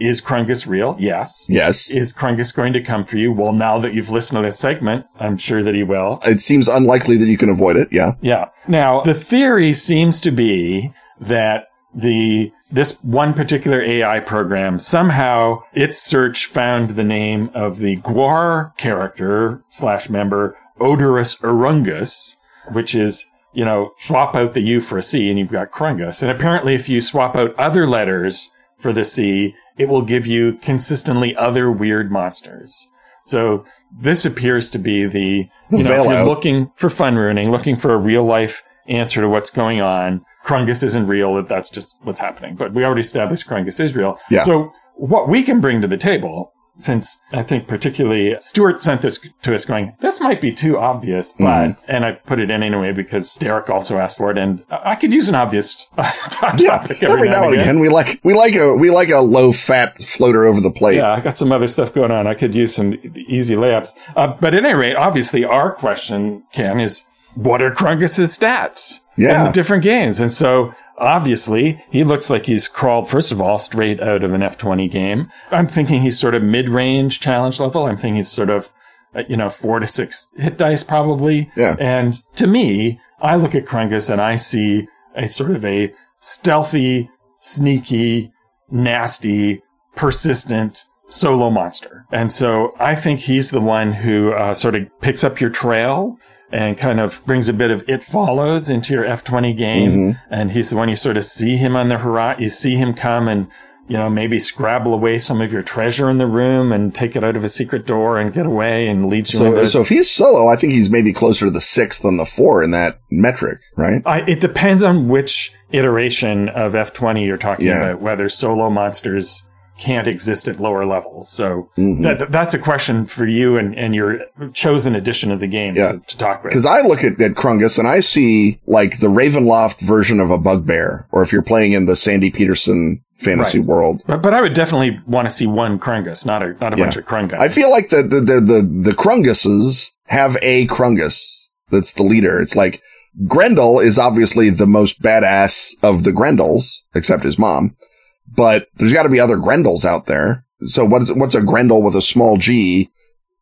is Krungus real? Yes. Yes. Is Krungus going to come for you? Well, now that you've listened to this segment, I'm sure that he will. It seems unlikely that you can avoid it. Yeah. Yeah. Now, the theory seems to be that the this one particular AI program somehow its search found the name of the Gwar character slash member Oderus Urungus, which is you know swap out the U for a C and you've got Krungus. And apparently, if you swap out other letters for the C, it will give you consistently other weird monsters. So this appears to be the you know if you're looking for fun ruining, looking for a real life answer to what's going on. Krungus isn't real. That's just what's happening. But we already established Krungus is real. Yeah. So what we can bring to the table, since I think particularly Stuart sent this to us going, this might be too obvious, but, Mm-hmm. and I put it in anyway because Derek also asked for it and I could use an obvious [LAUGHS] topic Yeah. Every now and again, we like, we like a, we like a low fat floater over the plate. Yeah, I got some other stuff going on. I could use some easy layups. Uh, but at any rate, obviously, our question, Ken, is what are Krungus's stats in Yeah. the different games? And so obviously, he looks like he's crawled, first of all, straight out of an F20 game. I'm thinking he's sort of mid range challenge level. I'm thinking he's sort of, uh, you know, four to six hit dice probably. Yeah. And to me, I look at Krungus and I see a sort of a stealthy, sneaky, nasty, persistent solo monster. And so I think he's the one who uh, sort of picks up your trail and kind of brings a bit of it follows into your F20 game. Mm-hmm. And he's the one you sort of see him on the horizon. You see him come and, you know, maybe scrabble away some of your treasure in the room and take it out of a secret door and get away and lead you So, into so if he's solo, I think he's maybe closer to the six than the four in that metric, right? I, it depends on which iteration of F20 you're talking Yeah. about, whether solo monsters can't exist at lower levels. So Mhm. that, that's a question for you and, and your chosen edition of the game Yeah. to, to talk with. Because I look at, at Krungus and I see like the Ravenloft version of a bugbear, or if you're playing in the Sandy Petersen fantasy Right. world. But, but I would definitely want to see one Krungus, not a not a Yeah. bunch of Krungus. I feel like the, the, the, the, the Krunguses have a Krungus that's the leader. It's like Grendel is obviously the most badass of the Grendels, except his mom. But there's got to be other Grendels out there. So what is what's a Grendel with a small G?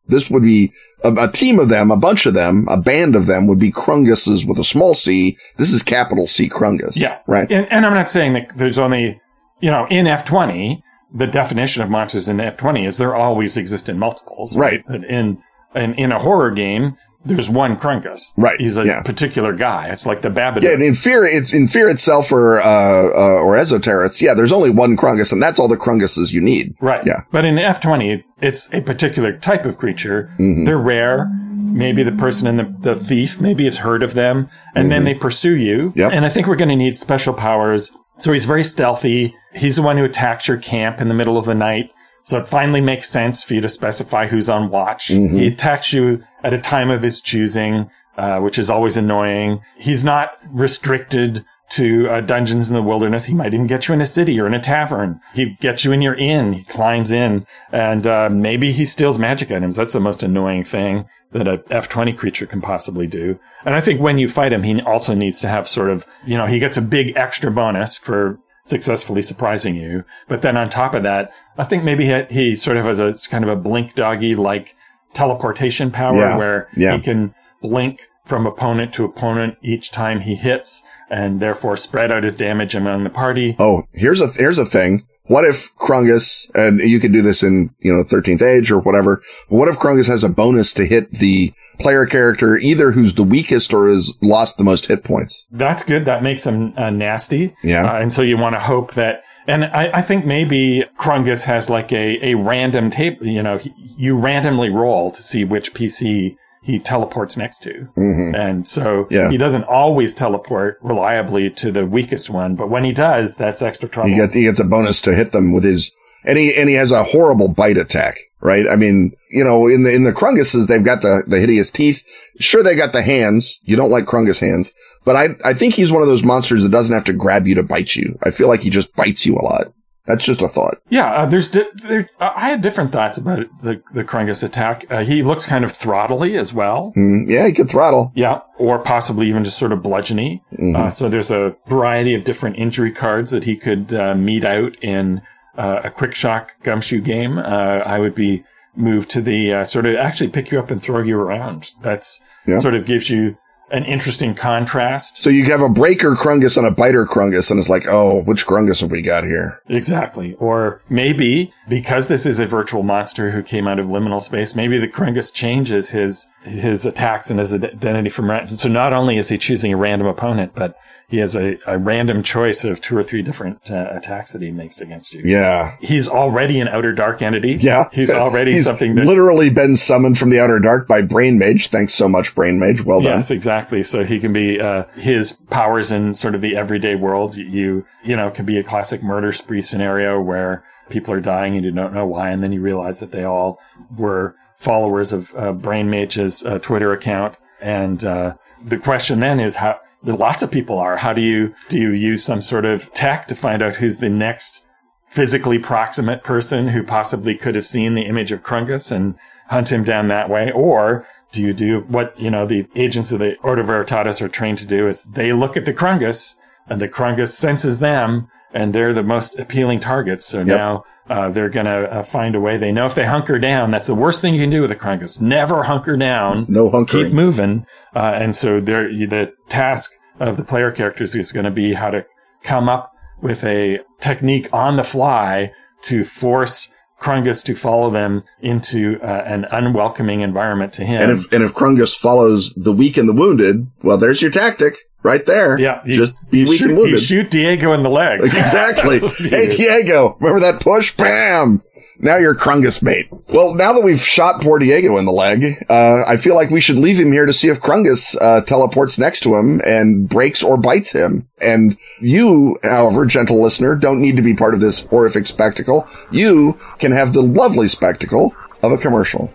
This would be a, a team of them, a bunch of them, a band of them would be Krunguses with a small c. This is capital C Krungus. Yeah. Right. And, and I'm not saying that there's only, you know, in F20, the definition of monsters in F20 is there always exist in multiples. Right. In, in, in a horror game, there's one Krungus. Right, He's a yeah. particular guy. It's like the Babadook. Yeah, and in fear, it's in fear itself or, uh, uh, or Esoterrorists. Yeah, there's only one Krungus and that's all the Krunguses you need. Right. Yeah. But in F20, it's a particular type of creature. Mhm. They're rare. Maybe the person in the, the thief maybe has heard of them and then they pursue you. Mm-hmm. Yep. And I think we're going to need special powers. So he's very stealthy. He's the one who attacks your camp in the middle of the night. So it finally makes sense for you to specify who's on watch. Mhm. He attacks you at a time of his choosing, uh, which is always annoying. He's not restricted to uh, dungeons in the wilderness. He might even get you in a city or in a tavern. He gets you in your inn. He climbs in and uh, maybe he steals magic items. That's the most annoying thing that a F20 creature can possibly do. And I think when you fight him, he also needs to have sort of, you know, he gets a big extra bonus for successfully surprising you. But then on top of that, I think maybe he, he sort of has a kind of a blink doggy like teleportation power Yeah, where yeah. he can blink from opponent to opponent each time he hits and therefore spread out his damage among the party. Oh, here's a, here's a thing. What if Krungus, and you could do this in, you know, 13th age or whatever, what if Krungus has a bonus to hit the player character either who's the weakest or has lost the most hit points? That's good. That makes him uh, nasty. Yeah. Uh, and so you want to hope that, and I, I think maybe Krungus has like a, a random tape, you know, he, you randomly roll to see which PC he teleports next to. hmm And so Yeah. he doesn't always teleport reliably to the weakest one, but when he does, that's extra trouble. He gets, he gets a bonus to hit them with his, and he, and he has a horrible bite attack, right? I mean, you know, in the, in the Krunguses, they've got the, the hideous teeth. Sure, they got the hands. You don't like Krungus hands, but I, I think he's one of those monsters that doesn't have to grab you to bite you. I feel like he just bites you a lot. That's just a thought. Yeah, uh, there's di- there, uh, I had different thoughts about the the Krungus attack. Uh, he looks kind of throttly as well. Mm, yeah, he could throttle. Yeah, or possibly even just sort of bludgeony. Mhm. Uh, so there's a variety of different injury cards that he could uh, meet out in uh, a quick shock gumshoe game. Uh, I would be moved to the uh, sort of actually pick you up and throw you around. That's Yeah. sort of gives you an interesting contrast. So you have a breaker Krungus and a biter Krungus, and it's like, oh, which Krungus have we got here? Exactly. Or maybe because this is a virtual monster who came out of liminal space, maybe the Krungus changes his his attacks and his identity from random. So not only is he choosing a random opponent, but he has a, a random choice of two or three different uh, attacks that he makes against you. Yeah. He's already an outer dark entity. Yeah. He's already [LAUGHS] He's something that literally been summoned from the outer dark by Brain Mage. Thanks so much, Brain Mage. Well done. Yes, exactly. So he can be uh, his powers in sort of the everyday world. You you know can be a classic murder spree scenario where people are dying and you don't know why, and then you realize that they all were followers of uh, Brain Mage's uh, Twitter account. And uh, the question then is how lots of people are. How do you do you use some sort of tech to find out who's the next physically proximate person who possibly could have seen the image of Krungus and hunt him down that way? Or do you do what, you know, the agents of the Ordo Veritatis are trained to do is they look at the Krungus and the Krungus senses them and they're the most appealing targets. So now uh, they're going to uh, find a way. They know if they hunker down, that's the worst thing you can do with a Krungus. Never hunker down No hunker. keep moving. Uh, and so there, the task of the player characters is going to be how to come up with a technique on the fly to force Krungus to follow them into uh, an unwelcoming environment to him. And if and if Krungus follows the weak and the wounded, well, there's your tactic. Right there. Yeah, you- just be weak shoot, and wounded. shoot Diego in the leg. Exactly. [LAUGHS] That's what you hey. Diego, remember that push? Bam! Now you're Krungus mate. Well, now that we've shot poor Diego in the leg, uh, I feel like we should leave him here to see if Krungus uh, teleports next to him and breaks or bites him. And you, however, gentle listener, don't need to be part of this horrific spectacle. You can have the lovely spectacle of a commercial.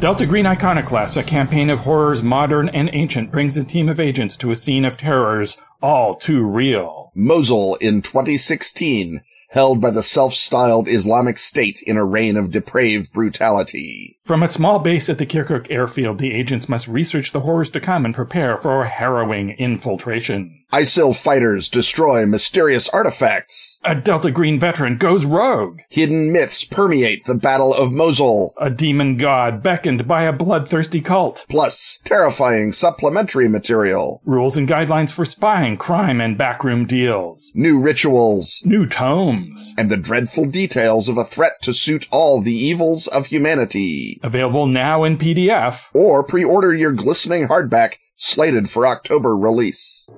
Delta Green Iconoclast, a campaign of horrors modern and ancient, brings a team of agents to a scene of terrors all too real. Mosul in 2016, held by the self-styled Islamic State in a reign of depraved brutality. From a small base at the Kirkuk airfield, the agents must research the horrors to come and prepare for a harrowing infiltration. ISIL fighters destroy mysterious artifacts. A Delta Green veteran goes rogue. Hidden myths permeate the Battle of Mosul, A demon god beckoned by a bloodthirsty cult. plus terrifying supplementary material, Rules and guidelines for spying, crime, and backroom deals. new rituals, New tomes. and the dreadful details of a threat to suit all the evils of humanity. Available now in PDF. Or pre-order your glistening hardback slated for October release.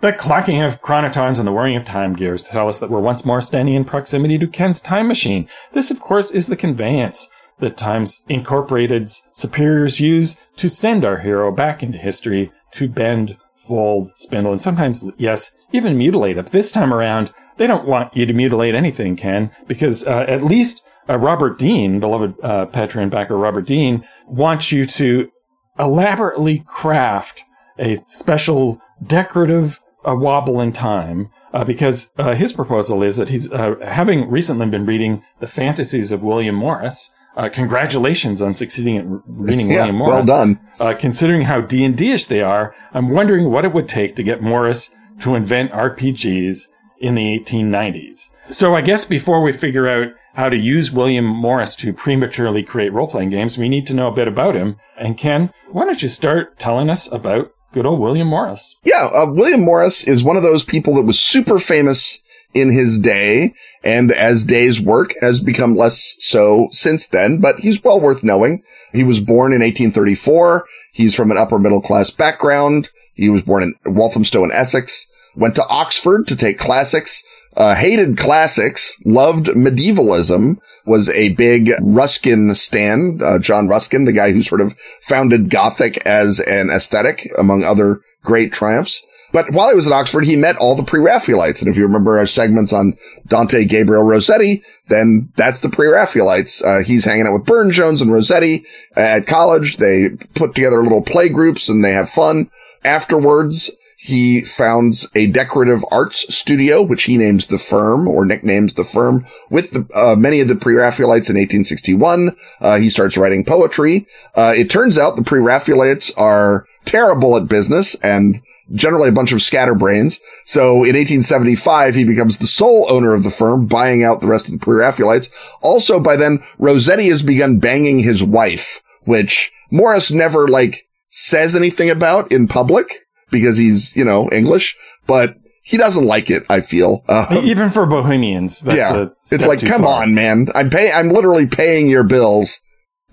The clacking of chronotons and the whirring of time gears tell us that we're once more standing in proximity to Ken's time machine. This, of course, is the conveyance that Times Incorporated's superiors use to send our hero back into history to bend, fold, spindle, and sometimes, yes, even mutilate. But this time around, they don't want you to mutilate anything, Ken, because uh, at least uh, Robert Dean, beloved uh, patron backer Robert Dean, wants you to elaborately craft a special decorative uh, wobble in time uh, because uh, his proposal is that he's uh, having recently been reading the fantasies of William Morris. Uh, congratulations on succeeding at reading Yeah, William Morris. well done. Uh, considering how D and D-ish they are, I'm wondering what it would take to get Morris to invent RPGs in the 1890s. So I guess before we figure out how to use William Morris to prematurely create role-playing games, we need to know a bit about him. And Ken, why don't you start telling us about good old William Morris? Yeah, uh, William Morris is one of those people that was super famous in his day, and as days work has become less so since then, but he's well worth knowing. He was born in 1834. He's from an upper middle class background. He was born in Walthamstow in Essex, went to Oxford to take classics, uh, hated classics, loved medievalism, was a big Ruskin stan, uh, John Ruskin, the guy who sort of founded Gothic as an aesthetic, among other great triumphs. But while he was at Oxford, he met all the pre-Raphaelites. And if you remember our segments on Dante Gabriel Rossetti, then that's the pre-Raphaelites. Uh, he's hanging out with Burne Jones and Rossetti at college. They put together little play groups and they have fun. Afterwards, he founds a decorative arts studio, which he names the firm or nicknames the firm with the, uh, many of the pre-Raphaelites in 1861. Uh, he starts writing poetry. Uh, it turns out the pre-Raphaelites are terrible at business and generally a bunch of scatterbrains. So in 1875, he becomes the sole owner of the firm, buying out the rest of the pre-Raphaelites. Also by then, Rossetti has begun banging his wife, which Morris never like says anything about in public because he's, you know, English, but he doesn't like it, I feel. Um, Even for Bohemians, that's yeah. a It's like, come far. on, man. I'm pay, I'm literally paying your bills.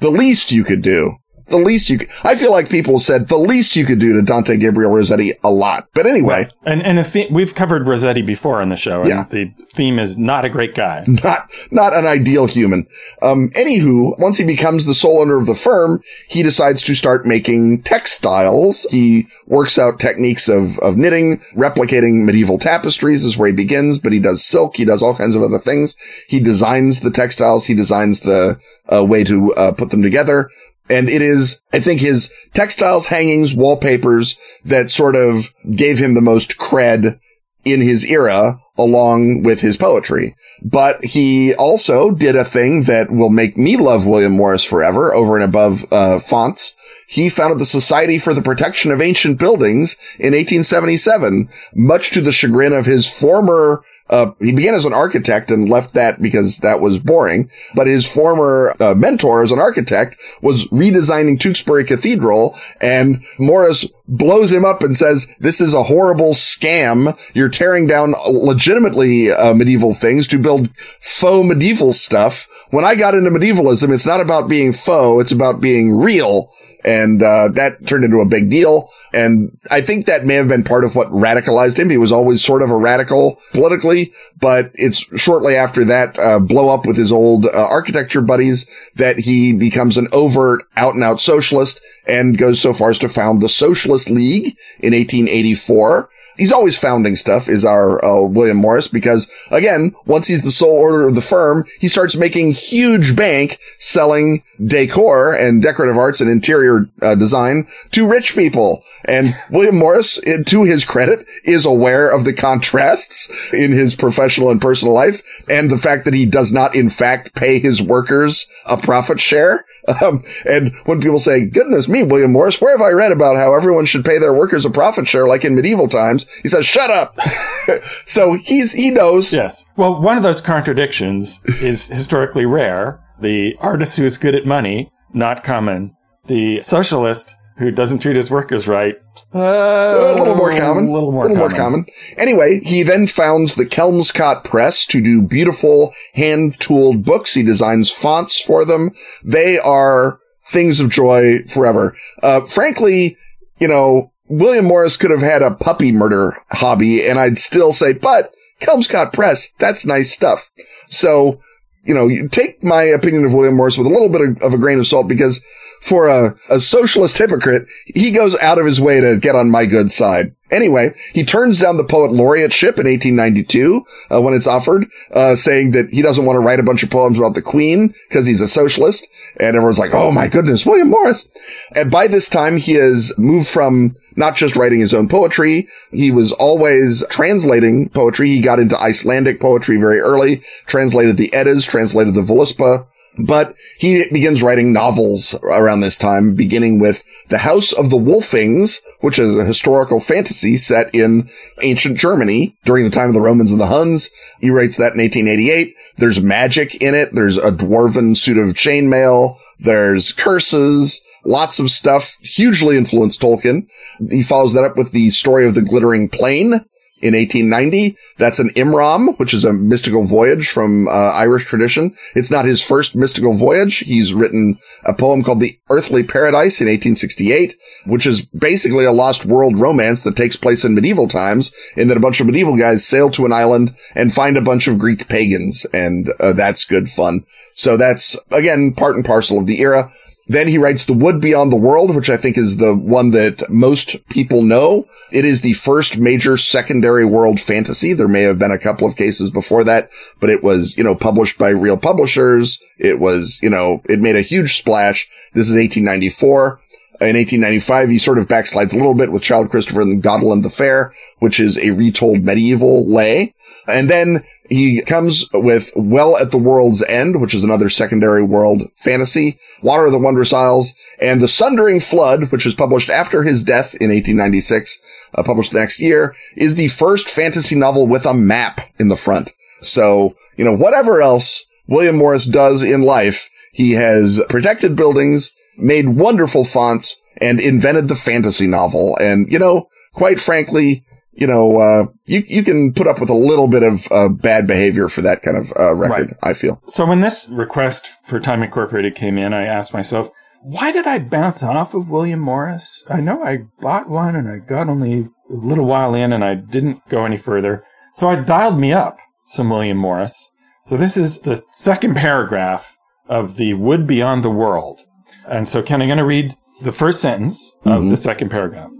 The least you could do. The least you could, I feel like people said the least you could do to Dante Gabriel Rossetti a lot. But anyway, And and the we've covered Rossetti before on the show, and Yeah. the theme is not a great guy. [LAUGHS] not, not an ideal human. Um, anywho, once he becomes the sole owner of the firm, he decides to start making textiles. He works out techniques of, of knitting, replicating medieval tapestries is where he begins, but he does silk. He does all kinds of other things. He designs the textiles. He designs the uh, way to uh, put them together. And it is, I think his textiles, hangings, wallpapers that sort of gave him the most cred in his era along with his poetry. But he also did a thing that will make me love William Morris forever over and above, uh, fonts. He founded the Society for the Protection of Ancient Buildings in 1877, much to the chagrin of his former uh, he began as an architect and left that because that was boring. But his former uh, mentor as an architect was redesigning Tewkesbury Cathedral and Morris blows him up and says, this is a horrible scam. You're tearing down legitimately uh, medieval things to build faux medieval stuff. When I got into medievalism, it's not about being faux. It's about being real. And, uh, that turned into a big deal. And I think that may have been part of what radicalized him. He was always sort of a radical politically, but it's shortly after that, uh, blow up with his old uh, architecture buddies that he becomes an overt out and out socialist and goes so far as to found the Socialist League in 1884 he's always founding stuff is our uh, William Morris because again, once he's the sole owner of the firm, he starts making huge bank selling decor and decorative arts and interior uh, design to rich people. And William Morris, to his credit, is aware of the contrasts in his professional and personal life and the fact that he does not in fact pay his workers a profit share. Um, and when people say, goodness me, William Morris, where have I read about how everyone should pay their workers a profit share like in medieval times? He says, shut up. [LAUGHS] so he's, he knows. Yes. Well, one of those contradictions is historically rare. The artist who is good at money, not common. The socialist who doesn't treat his workers right. Uh, a little more common. A little more, little common. more common. Anyway, he then founds the Kelmscott Press to do beautiful hand-tooled books. He designs fonts for them. They are things of joy forever. Uh, frankly, you know, William Morris could have had a puppy murder hobby and I'd still say, but Kelmscott Press, that's nice stuff. So, you know, you take my opinion of William Morris with a little bit of, of a grain of salt because for a, a socialist hypocrite, he goes out of his way to get on my good side. Anyway, he turns down the poet laureateship in 1892 uh, when it's offered, uh, saying that he doesn't want to write a bunch of poems about the Queen because he's a socialist. And everyone's like, "Oh my goodness, William Morris!" And by this time, he has moved from not just writing his own poetry; he was always translating poetry. He got into Icelandic poetry very early, translated the Eddas, translated the Voluspa, but he begins writing novels around this time, beginning with The House of the Wolfings, which is a historical fantasy set in ancient Germany during the time of the Romans and the Huns. He writes that in 1888. There's magic in it. There's a dwarven suit of chainmail. There's curses lots of stuff, hugely influenced Tolkien. He follows that up with the story of the glittering plain, in 1890. That's an Immram, which is a mystical voyage from uh, Irish tradition. It's not his first mystical voyage. He's written a poem called The Earthly Paradise in 1868, which is basically a lost world romance that takes place in medieval times in that a bunch of medieval guys sail to an island and find a bunch of Greek pagans. And uh, that's good fun. So that's again, part and parcel of the era. Then he writes The Wood Beyond the World, which I think is the one that most people know. It is the first major secondary world fantasy. There may have been a couple of cases before that, but it was, you know, published by real publishers. It was, you know, it made a huge splash. This is 1894 in 1895, he sort of backslides a little bit with Child Christopher and Goldilind the Fair, which is a retold medieval lay. And then he comes with Well at the World's End, which is another secondary world fantasy, Water of the Wondrous Isles, and The Sundering Flood, which is published after his death in 1896, uh, published the next year, is the first fantasy novel with a map in the front. So, you know, whatever else William Morris does in life, he has protected buildings, made wonderful fonts, and invented the fantasy novel. And, you know, quite frankly, you know, uh, you, you can put up with a little bit of uh, bad behavior for that kind of uh, record, right. I feel. So when this request for Time Incorporated came in, I asked myself, why did I bounce off of William Morris? I know I bought one and I got only a little while in and I didn't go any further. So I dialed me up some William Morris. So this is the second paragraph of the Wood Beyond the World. And so, Ken, I'm going to read the first sentence of mm-hmm. the second paragraph.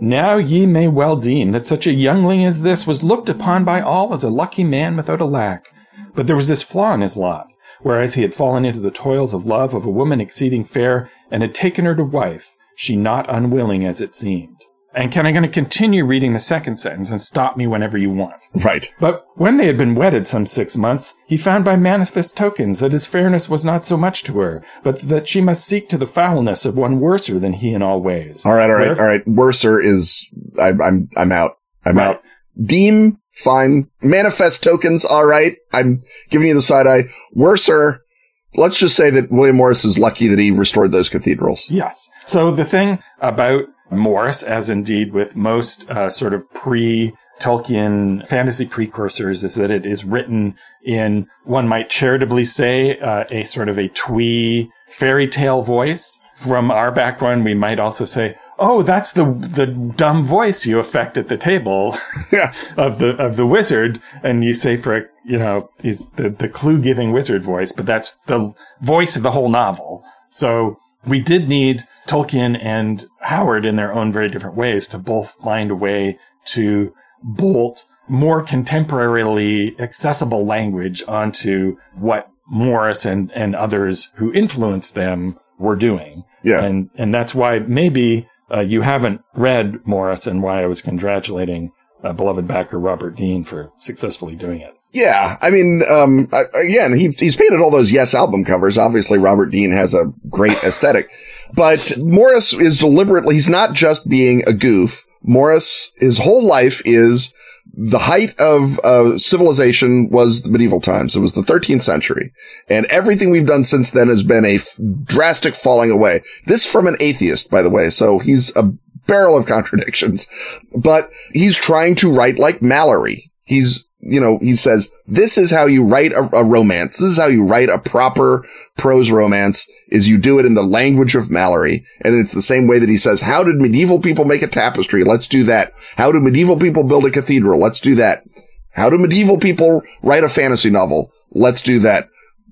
Now ye may well deem that such a youngling as this was looked upon by all as a lucky man without a lack. But there was this flaw in his lot, whereas he had fallen into the toils of love of a woman exceeding fair, and had taken her to wife, she not unwilling as it seemed. And can I'm going to continue reading the second sentence and stop me whenever you want. Right. But when they had been wedded some six months, he found by manifest tokens that his fairness was not so much to her, but that she must seek to the foulness of one worser than he in all ways. All right, all right, all right. Worser is I, I'm I'm out. I'm right. out. Deem fine. Manifest tokens, all right. I'm giving you the side eye. Worser, let's just say that William Morris is lucky that he restored those cathedrals. Yes. So the thing about Morris, as indeed with most uh, sort of pre Tolkien fantasy precursors, is that it is written in, one might charitably say, uh, a sort of a twee fairy tale voice. From our background, we might also say, oh, that's the the dumb voice you affect at the table [LAUGHS] Yeah. [LAUGHS] of the of the wizard, and you say for you know he's the the clue giving wizard voice, but that's the voice of the whole novel. So we did need Tolkien and Howard in their own very different ways to both find a way to bolt more contemporarily accessible language onto what Morris and, and others who influenced them were doing. Yeah. And, and that's why maybe uh, you haven't read Morris and why I was congratulating uh, beloved backer Robert Dean for successfully doing it. Yeah, I mean, um, again, he, he's painted all those Yes album covers. Obviously, Robert Dean has a great aesthetic, but Morris is deliberately, he's not just being a goof. Morris, his whole life is the height of uh, civilization was the medieval times. It was the 13th century. And everything we've done since then has been a f- drastic falling away. This from an atheist, by the way. So he's a barrel of contradictions, but he's trying to write like Malory. He's, you know, he says, this is how you write a, a romance. This is how you write a proper prose romance is you do it in the language of Malory. And it's the same way that he says, how did medieval people make a tapestry? Let's do that. How do medieval people build a cathedral? Let's do that. How do medieval people write a fantasy novel? Let's do that.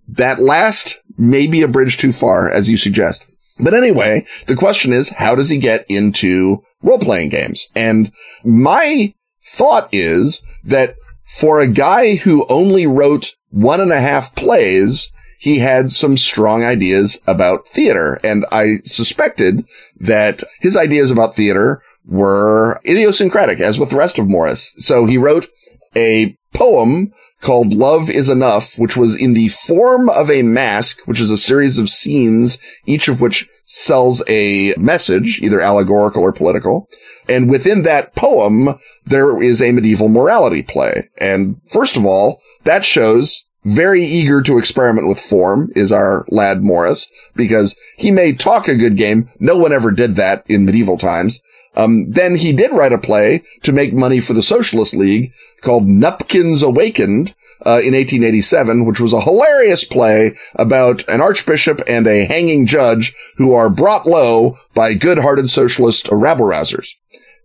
That last may be a bridge too far, as you suggest. But anyway, the question is, how does he get into role-playing games? And my thought is that for a guy who only wrote one and a half plays, he had some strong ideas about theater. And I suspected that his ideas about theater were idiosyncratic, as with the rest of Morris. So he wrote a poem called Love is Enough, which was in the form of a masque, which is a series of scenes, each of which sells a message, either allegorical or political. And within that poem, there is a medieval morality play. And first of all, that shows very eager to experiment with form is our lad Morris, because he may talk a good game. No one ever did that in medieval times. Um, then he did write a play to make money for the Socialist League called Nupkins Awakened uh, in 1887, which was a hilarious play about an archbishop and a hanging judge who are brought low by good-hearted socialist rabble-rousers.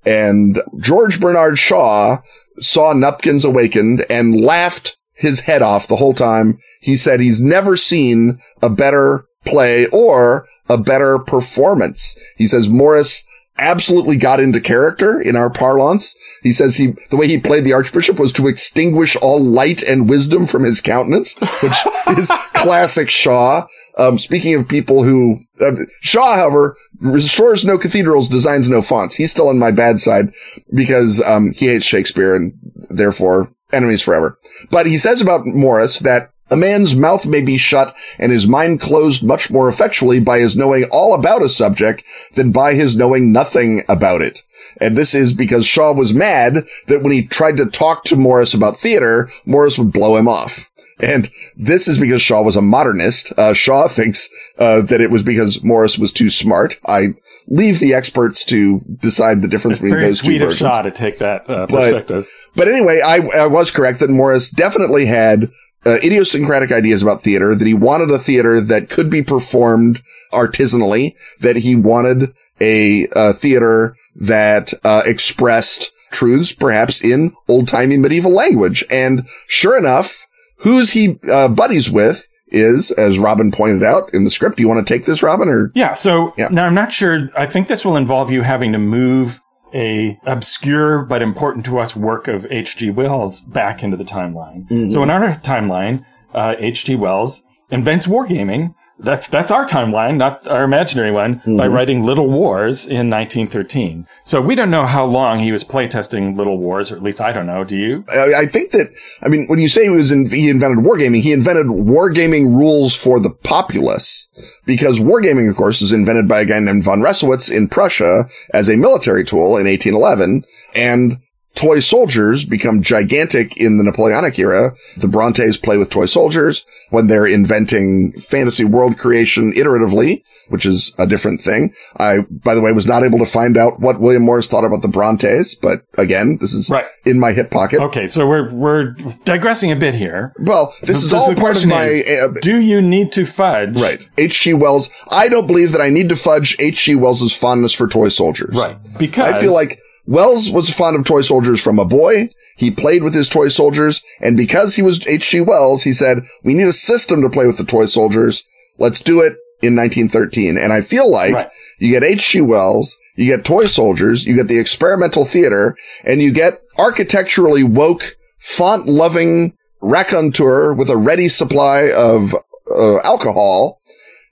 And George Bernard Shaw saw Nupkins Awakened and laughed his head off the whole time. He said he's never seen a better play or a better performance. He says Morris absolutely got into character in our parlance. He says he, the way he played the Archbishop was to extinguish all light and wisdom from his countenance, which [LAUGHS] is classic Shaw. Um, speaking of people who, uh, Shaw, however, restores no cathedrals, designs no fonts. He's still on my bad side because, um, he hates Shakespeare and therefore enemies forever. But he says about Morris that a man's mouth may be shut and his mind closed much more effectually by his knowing all about a subject than by his knowing nothing about it. And this is because Shaw was mad that when he tried to talk to Morris about theater, Morris would blow him off. And this is because Shaw was a modernist. Uh, Shaw thinks uh, that it was because Morris was too smart. I leave the experts to decide the difference between those two sweet of. Shaw to take that uh, But- perspective. But anyway, I, I was correct that Morris definitely had uh, idiosyncratic ideas about theater, that he wanted a theater that could be performed artisanally, that he wanted a, uh theater that uh, expressed truths perhaps in old timey medieval language. And sure enough, who's he uh, buddies with is, as Robin pointed out in the script. Do you want to take this, Robin, or Yeah. So Yeah. now I'm not sure. I think this will involve you having to move a obscure but important to us work of H.G. Wells back into the timeline. So in our timeline, uh, H.G. Wells invents wargaming. That's that's our timeline, not our imaginary one, by mm-hmm. writing Little Wars in 1913. So we don't know how long he was playtesting Little Wars, or at least I don't know. Do you? I I think that, I mean, when you say he was in, he invented wargaming, he invented wargaming rules for the populace. Because wargaming, of course, was invented by a guy named von Reisswitz in Prussia as a military tool in 1811. And toy soldiers become gigantic in the Napoleonic era. The Brontes play with toy soldiers when they're inventing fantasy world creation iteratively, which is a different thing. I, by the way, was not able to find out what William Morris thought about the Brontes, but again, this is Right. in my hip pocket. Okay, so we're we're digressing a bit here. Well, this is all part of my, is, uh, do you need to fudge? right. H.G. Wells. I don't believe that I need to fudge H.G. Wells's fondness for toy soldiers. Right. Because I feel like Wells was fond of toy soldiers from a boy. He played with his toy soldiers, and because he was H.G. Wells, he said, we need a system to play with the toy soldiers. Let's do it in 1913. And I feel like Right. you get H.G. Wells, you get toy soldiers, you get the experimental theater, and you get architecturally woke, font loving raconteur with a ready supply of uh, alcohol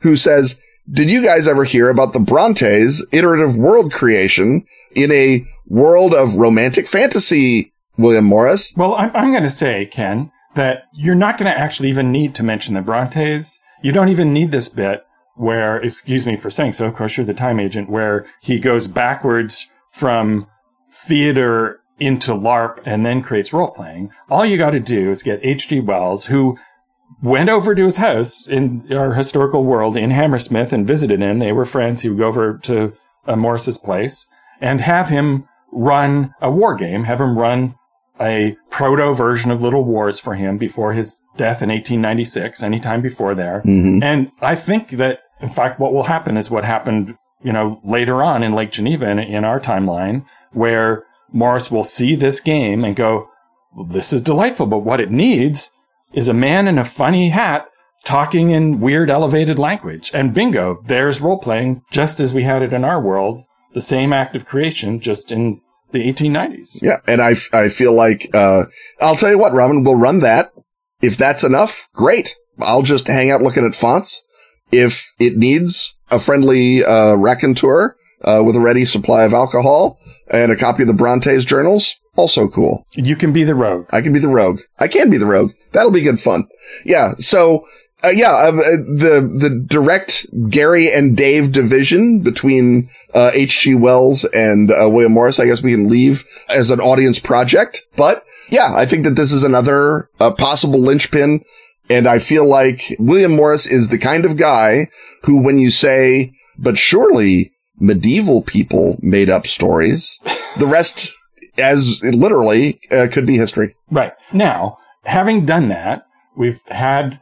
who says, did you guys ever hear about the Brontes iterative world creation in a world of romantic fantasy, William Morris? Well, I'm, I'm going to say, Ken, that you're not going to actually even need to mention the Brontes. You don't even need this bit where, excuse me for saying so, of course, you're the time agent, where he goes backwards from theater into LARP and then creates role playing. All you got to do is get H.G. Wells, who went over to his house in our historical world in Hammersmith and visited him. They were friends. He would go over to uh, Morris's place and have him run a war game, have him run a proto version of Little Wars for him before his death in 1896, anytime before there. Mm-hmm. And I think that, in fact, what will happen is what happened, you know, later on in Lake Geneva in, in our timeline, where Morris will see this game and go, well, this is delightful, but what it needs is a man in a funny hat talking in weird elevated language. And bingo, there's role playing just as we had it in our world, the same act of creation, just in the 1890s. Yeah. And I, I feel like, uh, I'll tell you what, Robin, we'll run that. If that's enough, great. I'll just hang out looking at fonts. If it needs a friendly, uh, raconteur, uh, with a ready supply of alcohol and a copy of the Brontes journals, also cool. You can be the rogue. I can be the rogue. I can be the rogue. That'll be good fun. Yeah. So, uh, yeah, uh, the the direct Gary and Dave division between uh, H.G. Wells and uh, William Morris, I guess we can leave as an audience project. But yeah, I think that this is another uh, possible linchpin. And I feel like William Morris is the kind of guy who, when you say, but surely medieval people made up stories, the rest as literally uh, could be history. Right. Now, having done that, we've had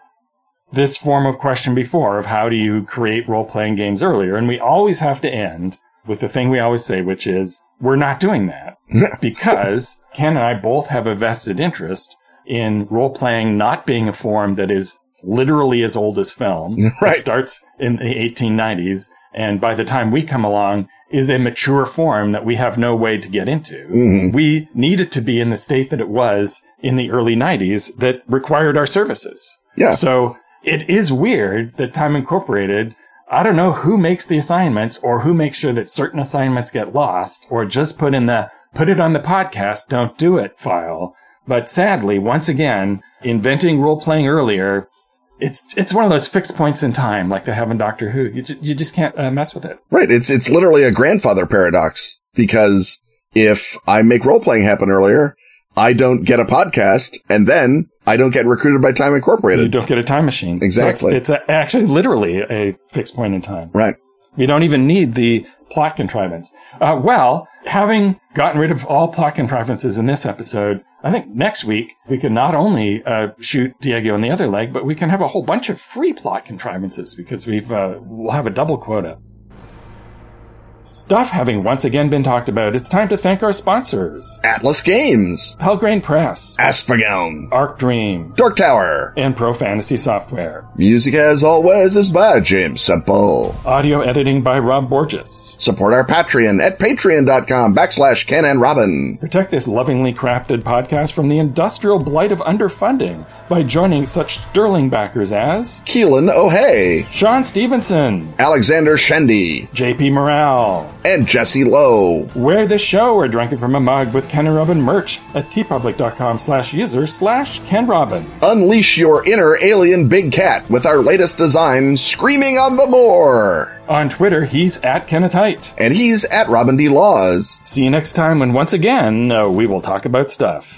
this form of question before of how do you create role playing games earlier? And we always have to end with the thing we always say, which is we're not doing that [LAUGHS] because Ken and I both have a vested interest in role playing not being a form that is literally as old as film. [LAUGHS] Right. It starts in the 1890s. And by the time we come along, is a mature form that we have no way to get into. Mhm. We need it to be in the state that it was in the early 90s that required our services. Yeah. So it is weird that Time Incorporated, I don't know who makes the assignments or who makes sure that certain assignments get lost or just put in the put it on the podcast, don't do it file. But sadly, once again, inventing role playing earlier, it's it's one of those fixed points in time like they have in Doctor Who. You, ju- you just can't uh, mess with it. Right. It's it's literally a grandfather paradox because if I make role playing happen earlier, I don't get a podcast, and then I don't get recruited by Time Incorporated. You don't get a time machine. So Exactly. it's, it's a, actually literally a fixed point in time. Right. We don't even need the plot contrivance. Uh, well, having gotten rid of all plot contrivances in this episode, I think next week we can not only uh, shoot Diego in the other leg, but we can have a whole bunch of free plot contrivances because we've uh, we'll have a double quota. Stuff having once again been talked about, it's time to thank our sponsors: Atlas Games, Pelgrane Press, Askfageln, Arc Dream, Dark Tower. and Pro Fantasy Software. Music, as always, is by James Semple. Audio editing by Rob Borges. Support our Patreon at patreon.com backslash Ken and Robin. Protect this lovingly crafted podcast from the industrial blight of underfunding by joining such sterling backers as Keelan O'Hay, Sean Stevenson, Alexander Shendy, JP Morale, Hall. And Jesse Lowe. Wear this show or drink it from a mug with Ken and Robin merch at teepublic.com slash user slash Ken Robin. Unleash your inner alien big cat with our latest design, Screaming on the Moor. On Twitter, he's at Kenneth Hite. And he's at Robin D. Laws. See you next time when once again uh, we will talk about stuff.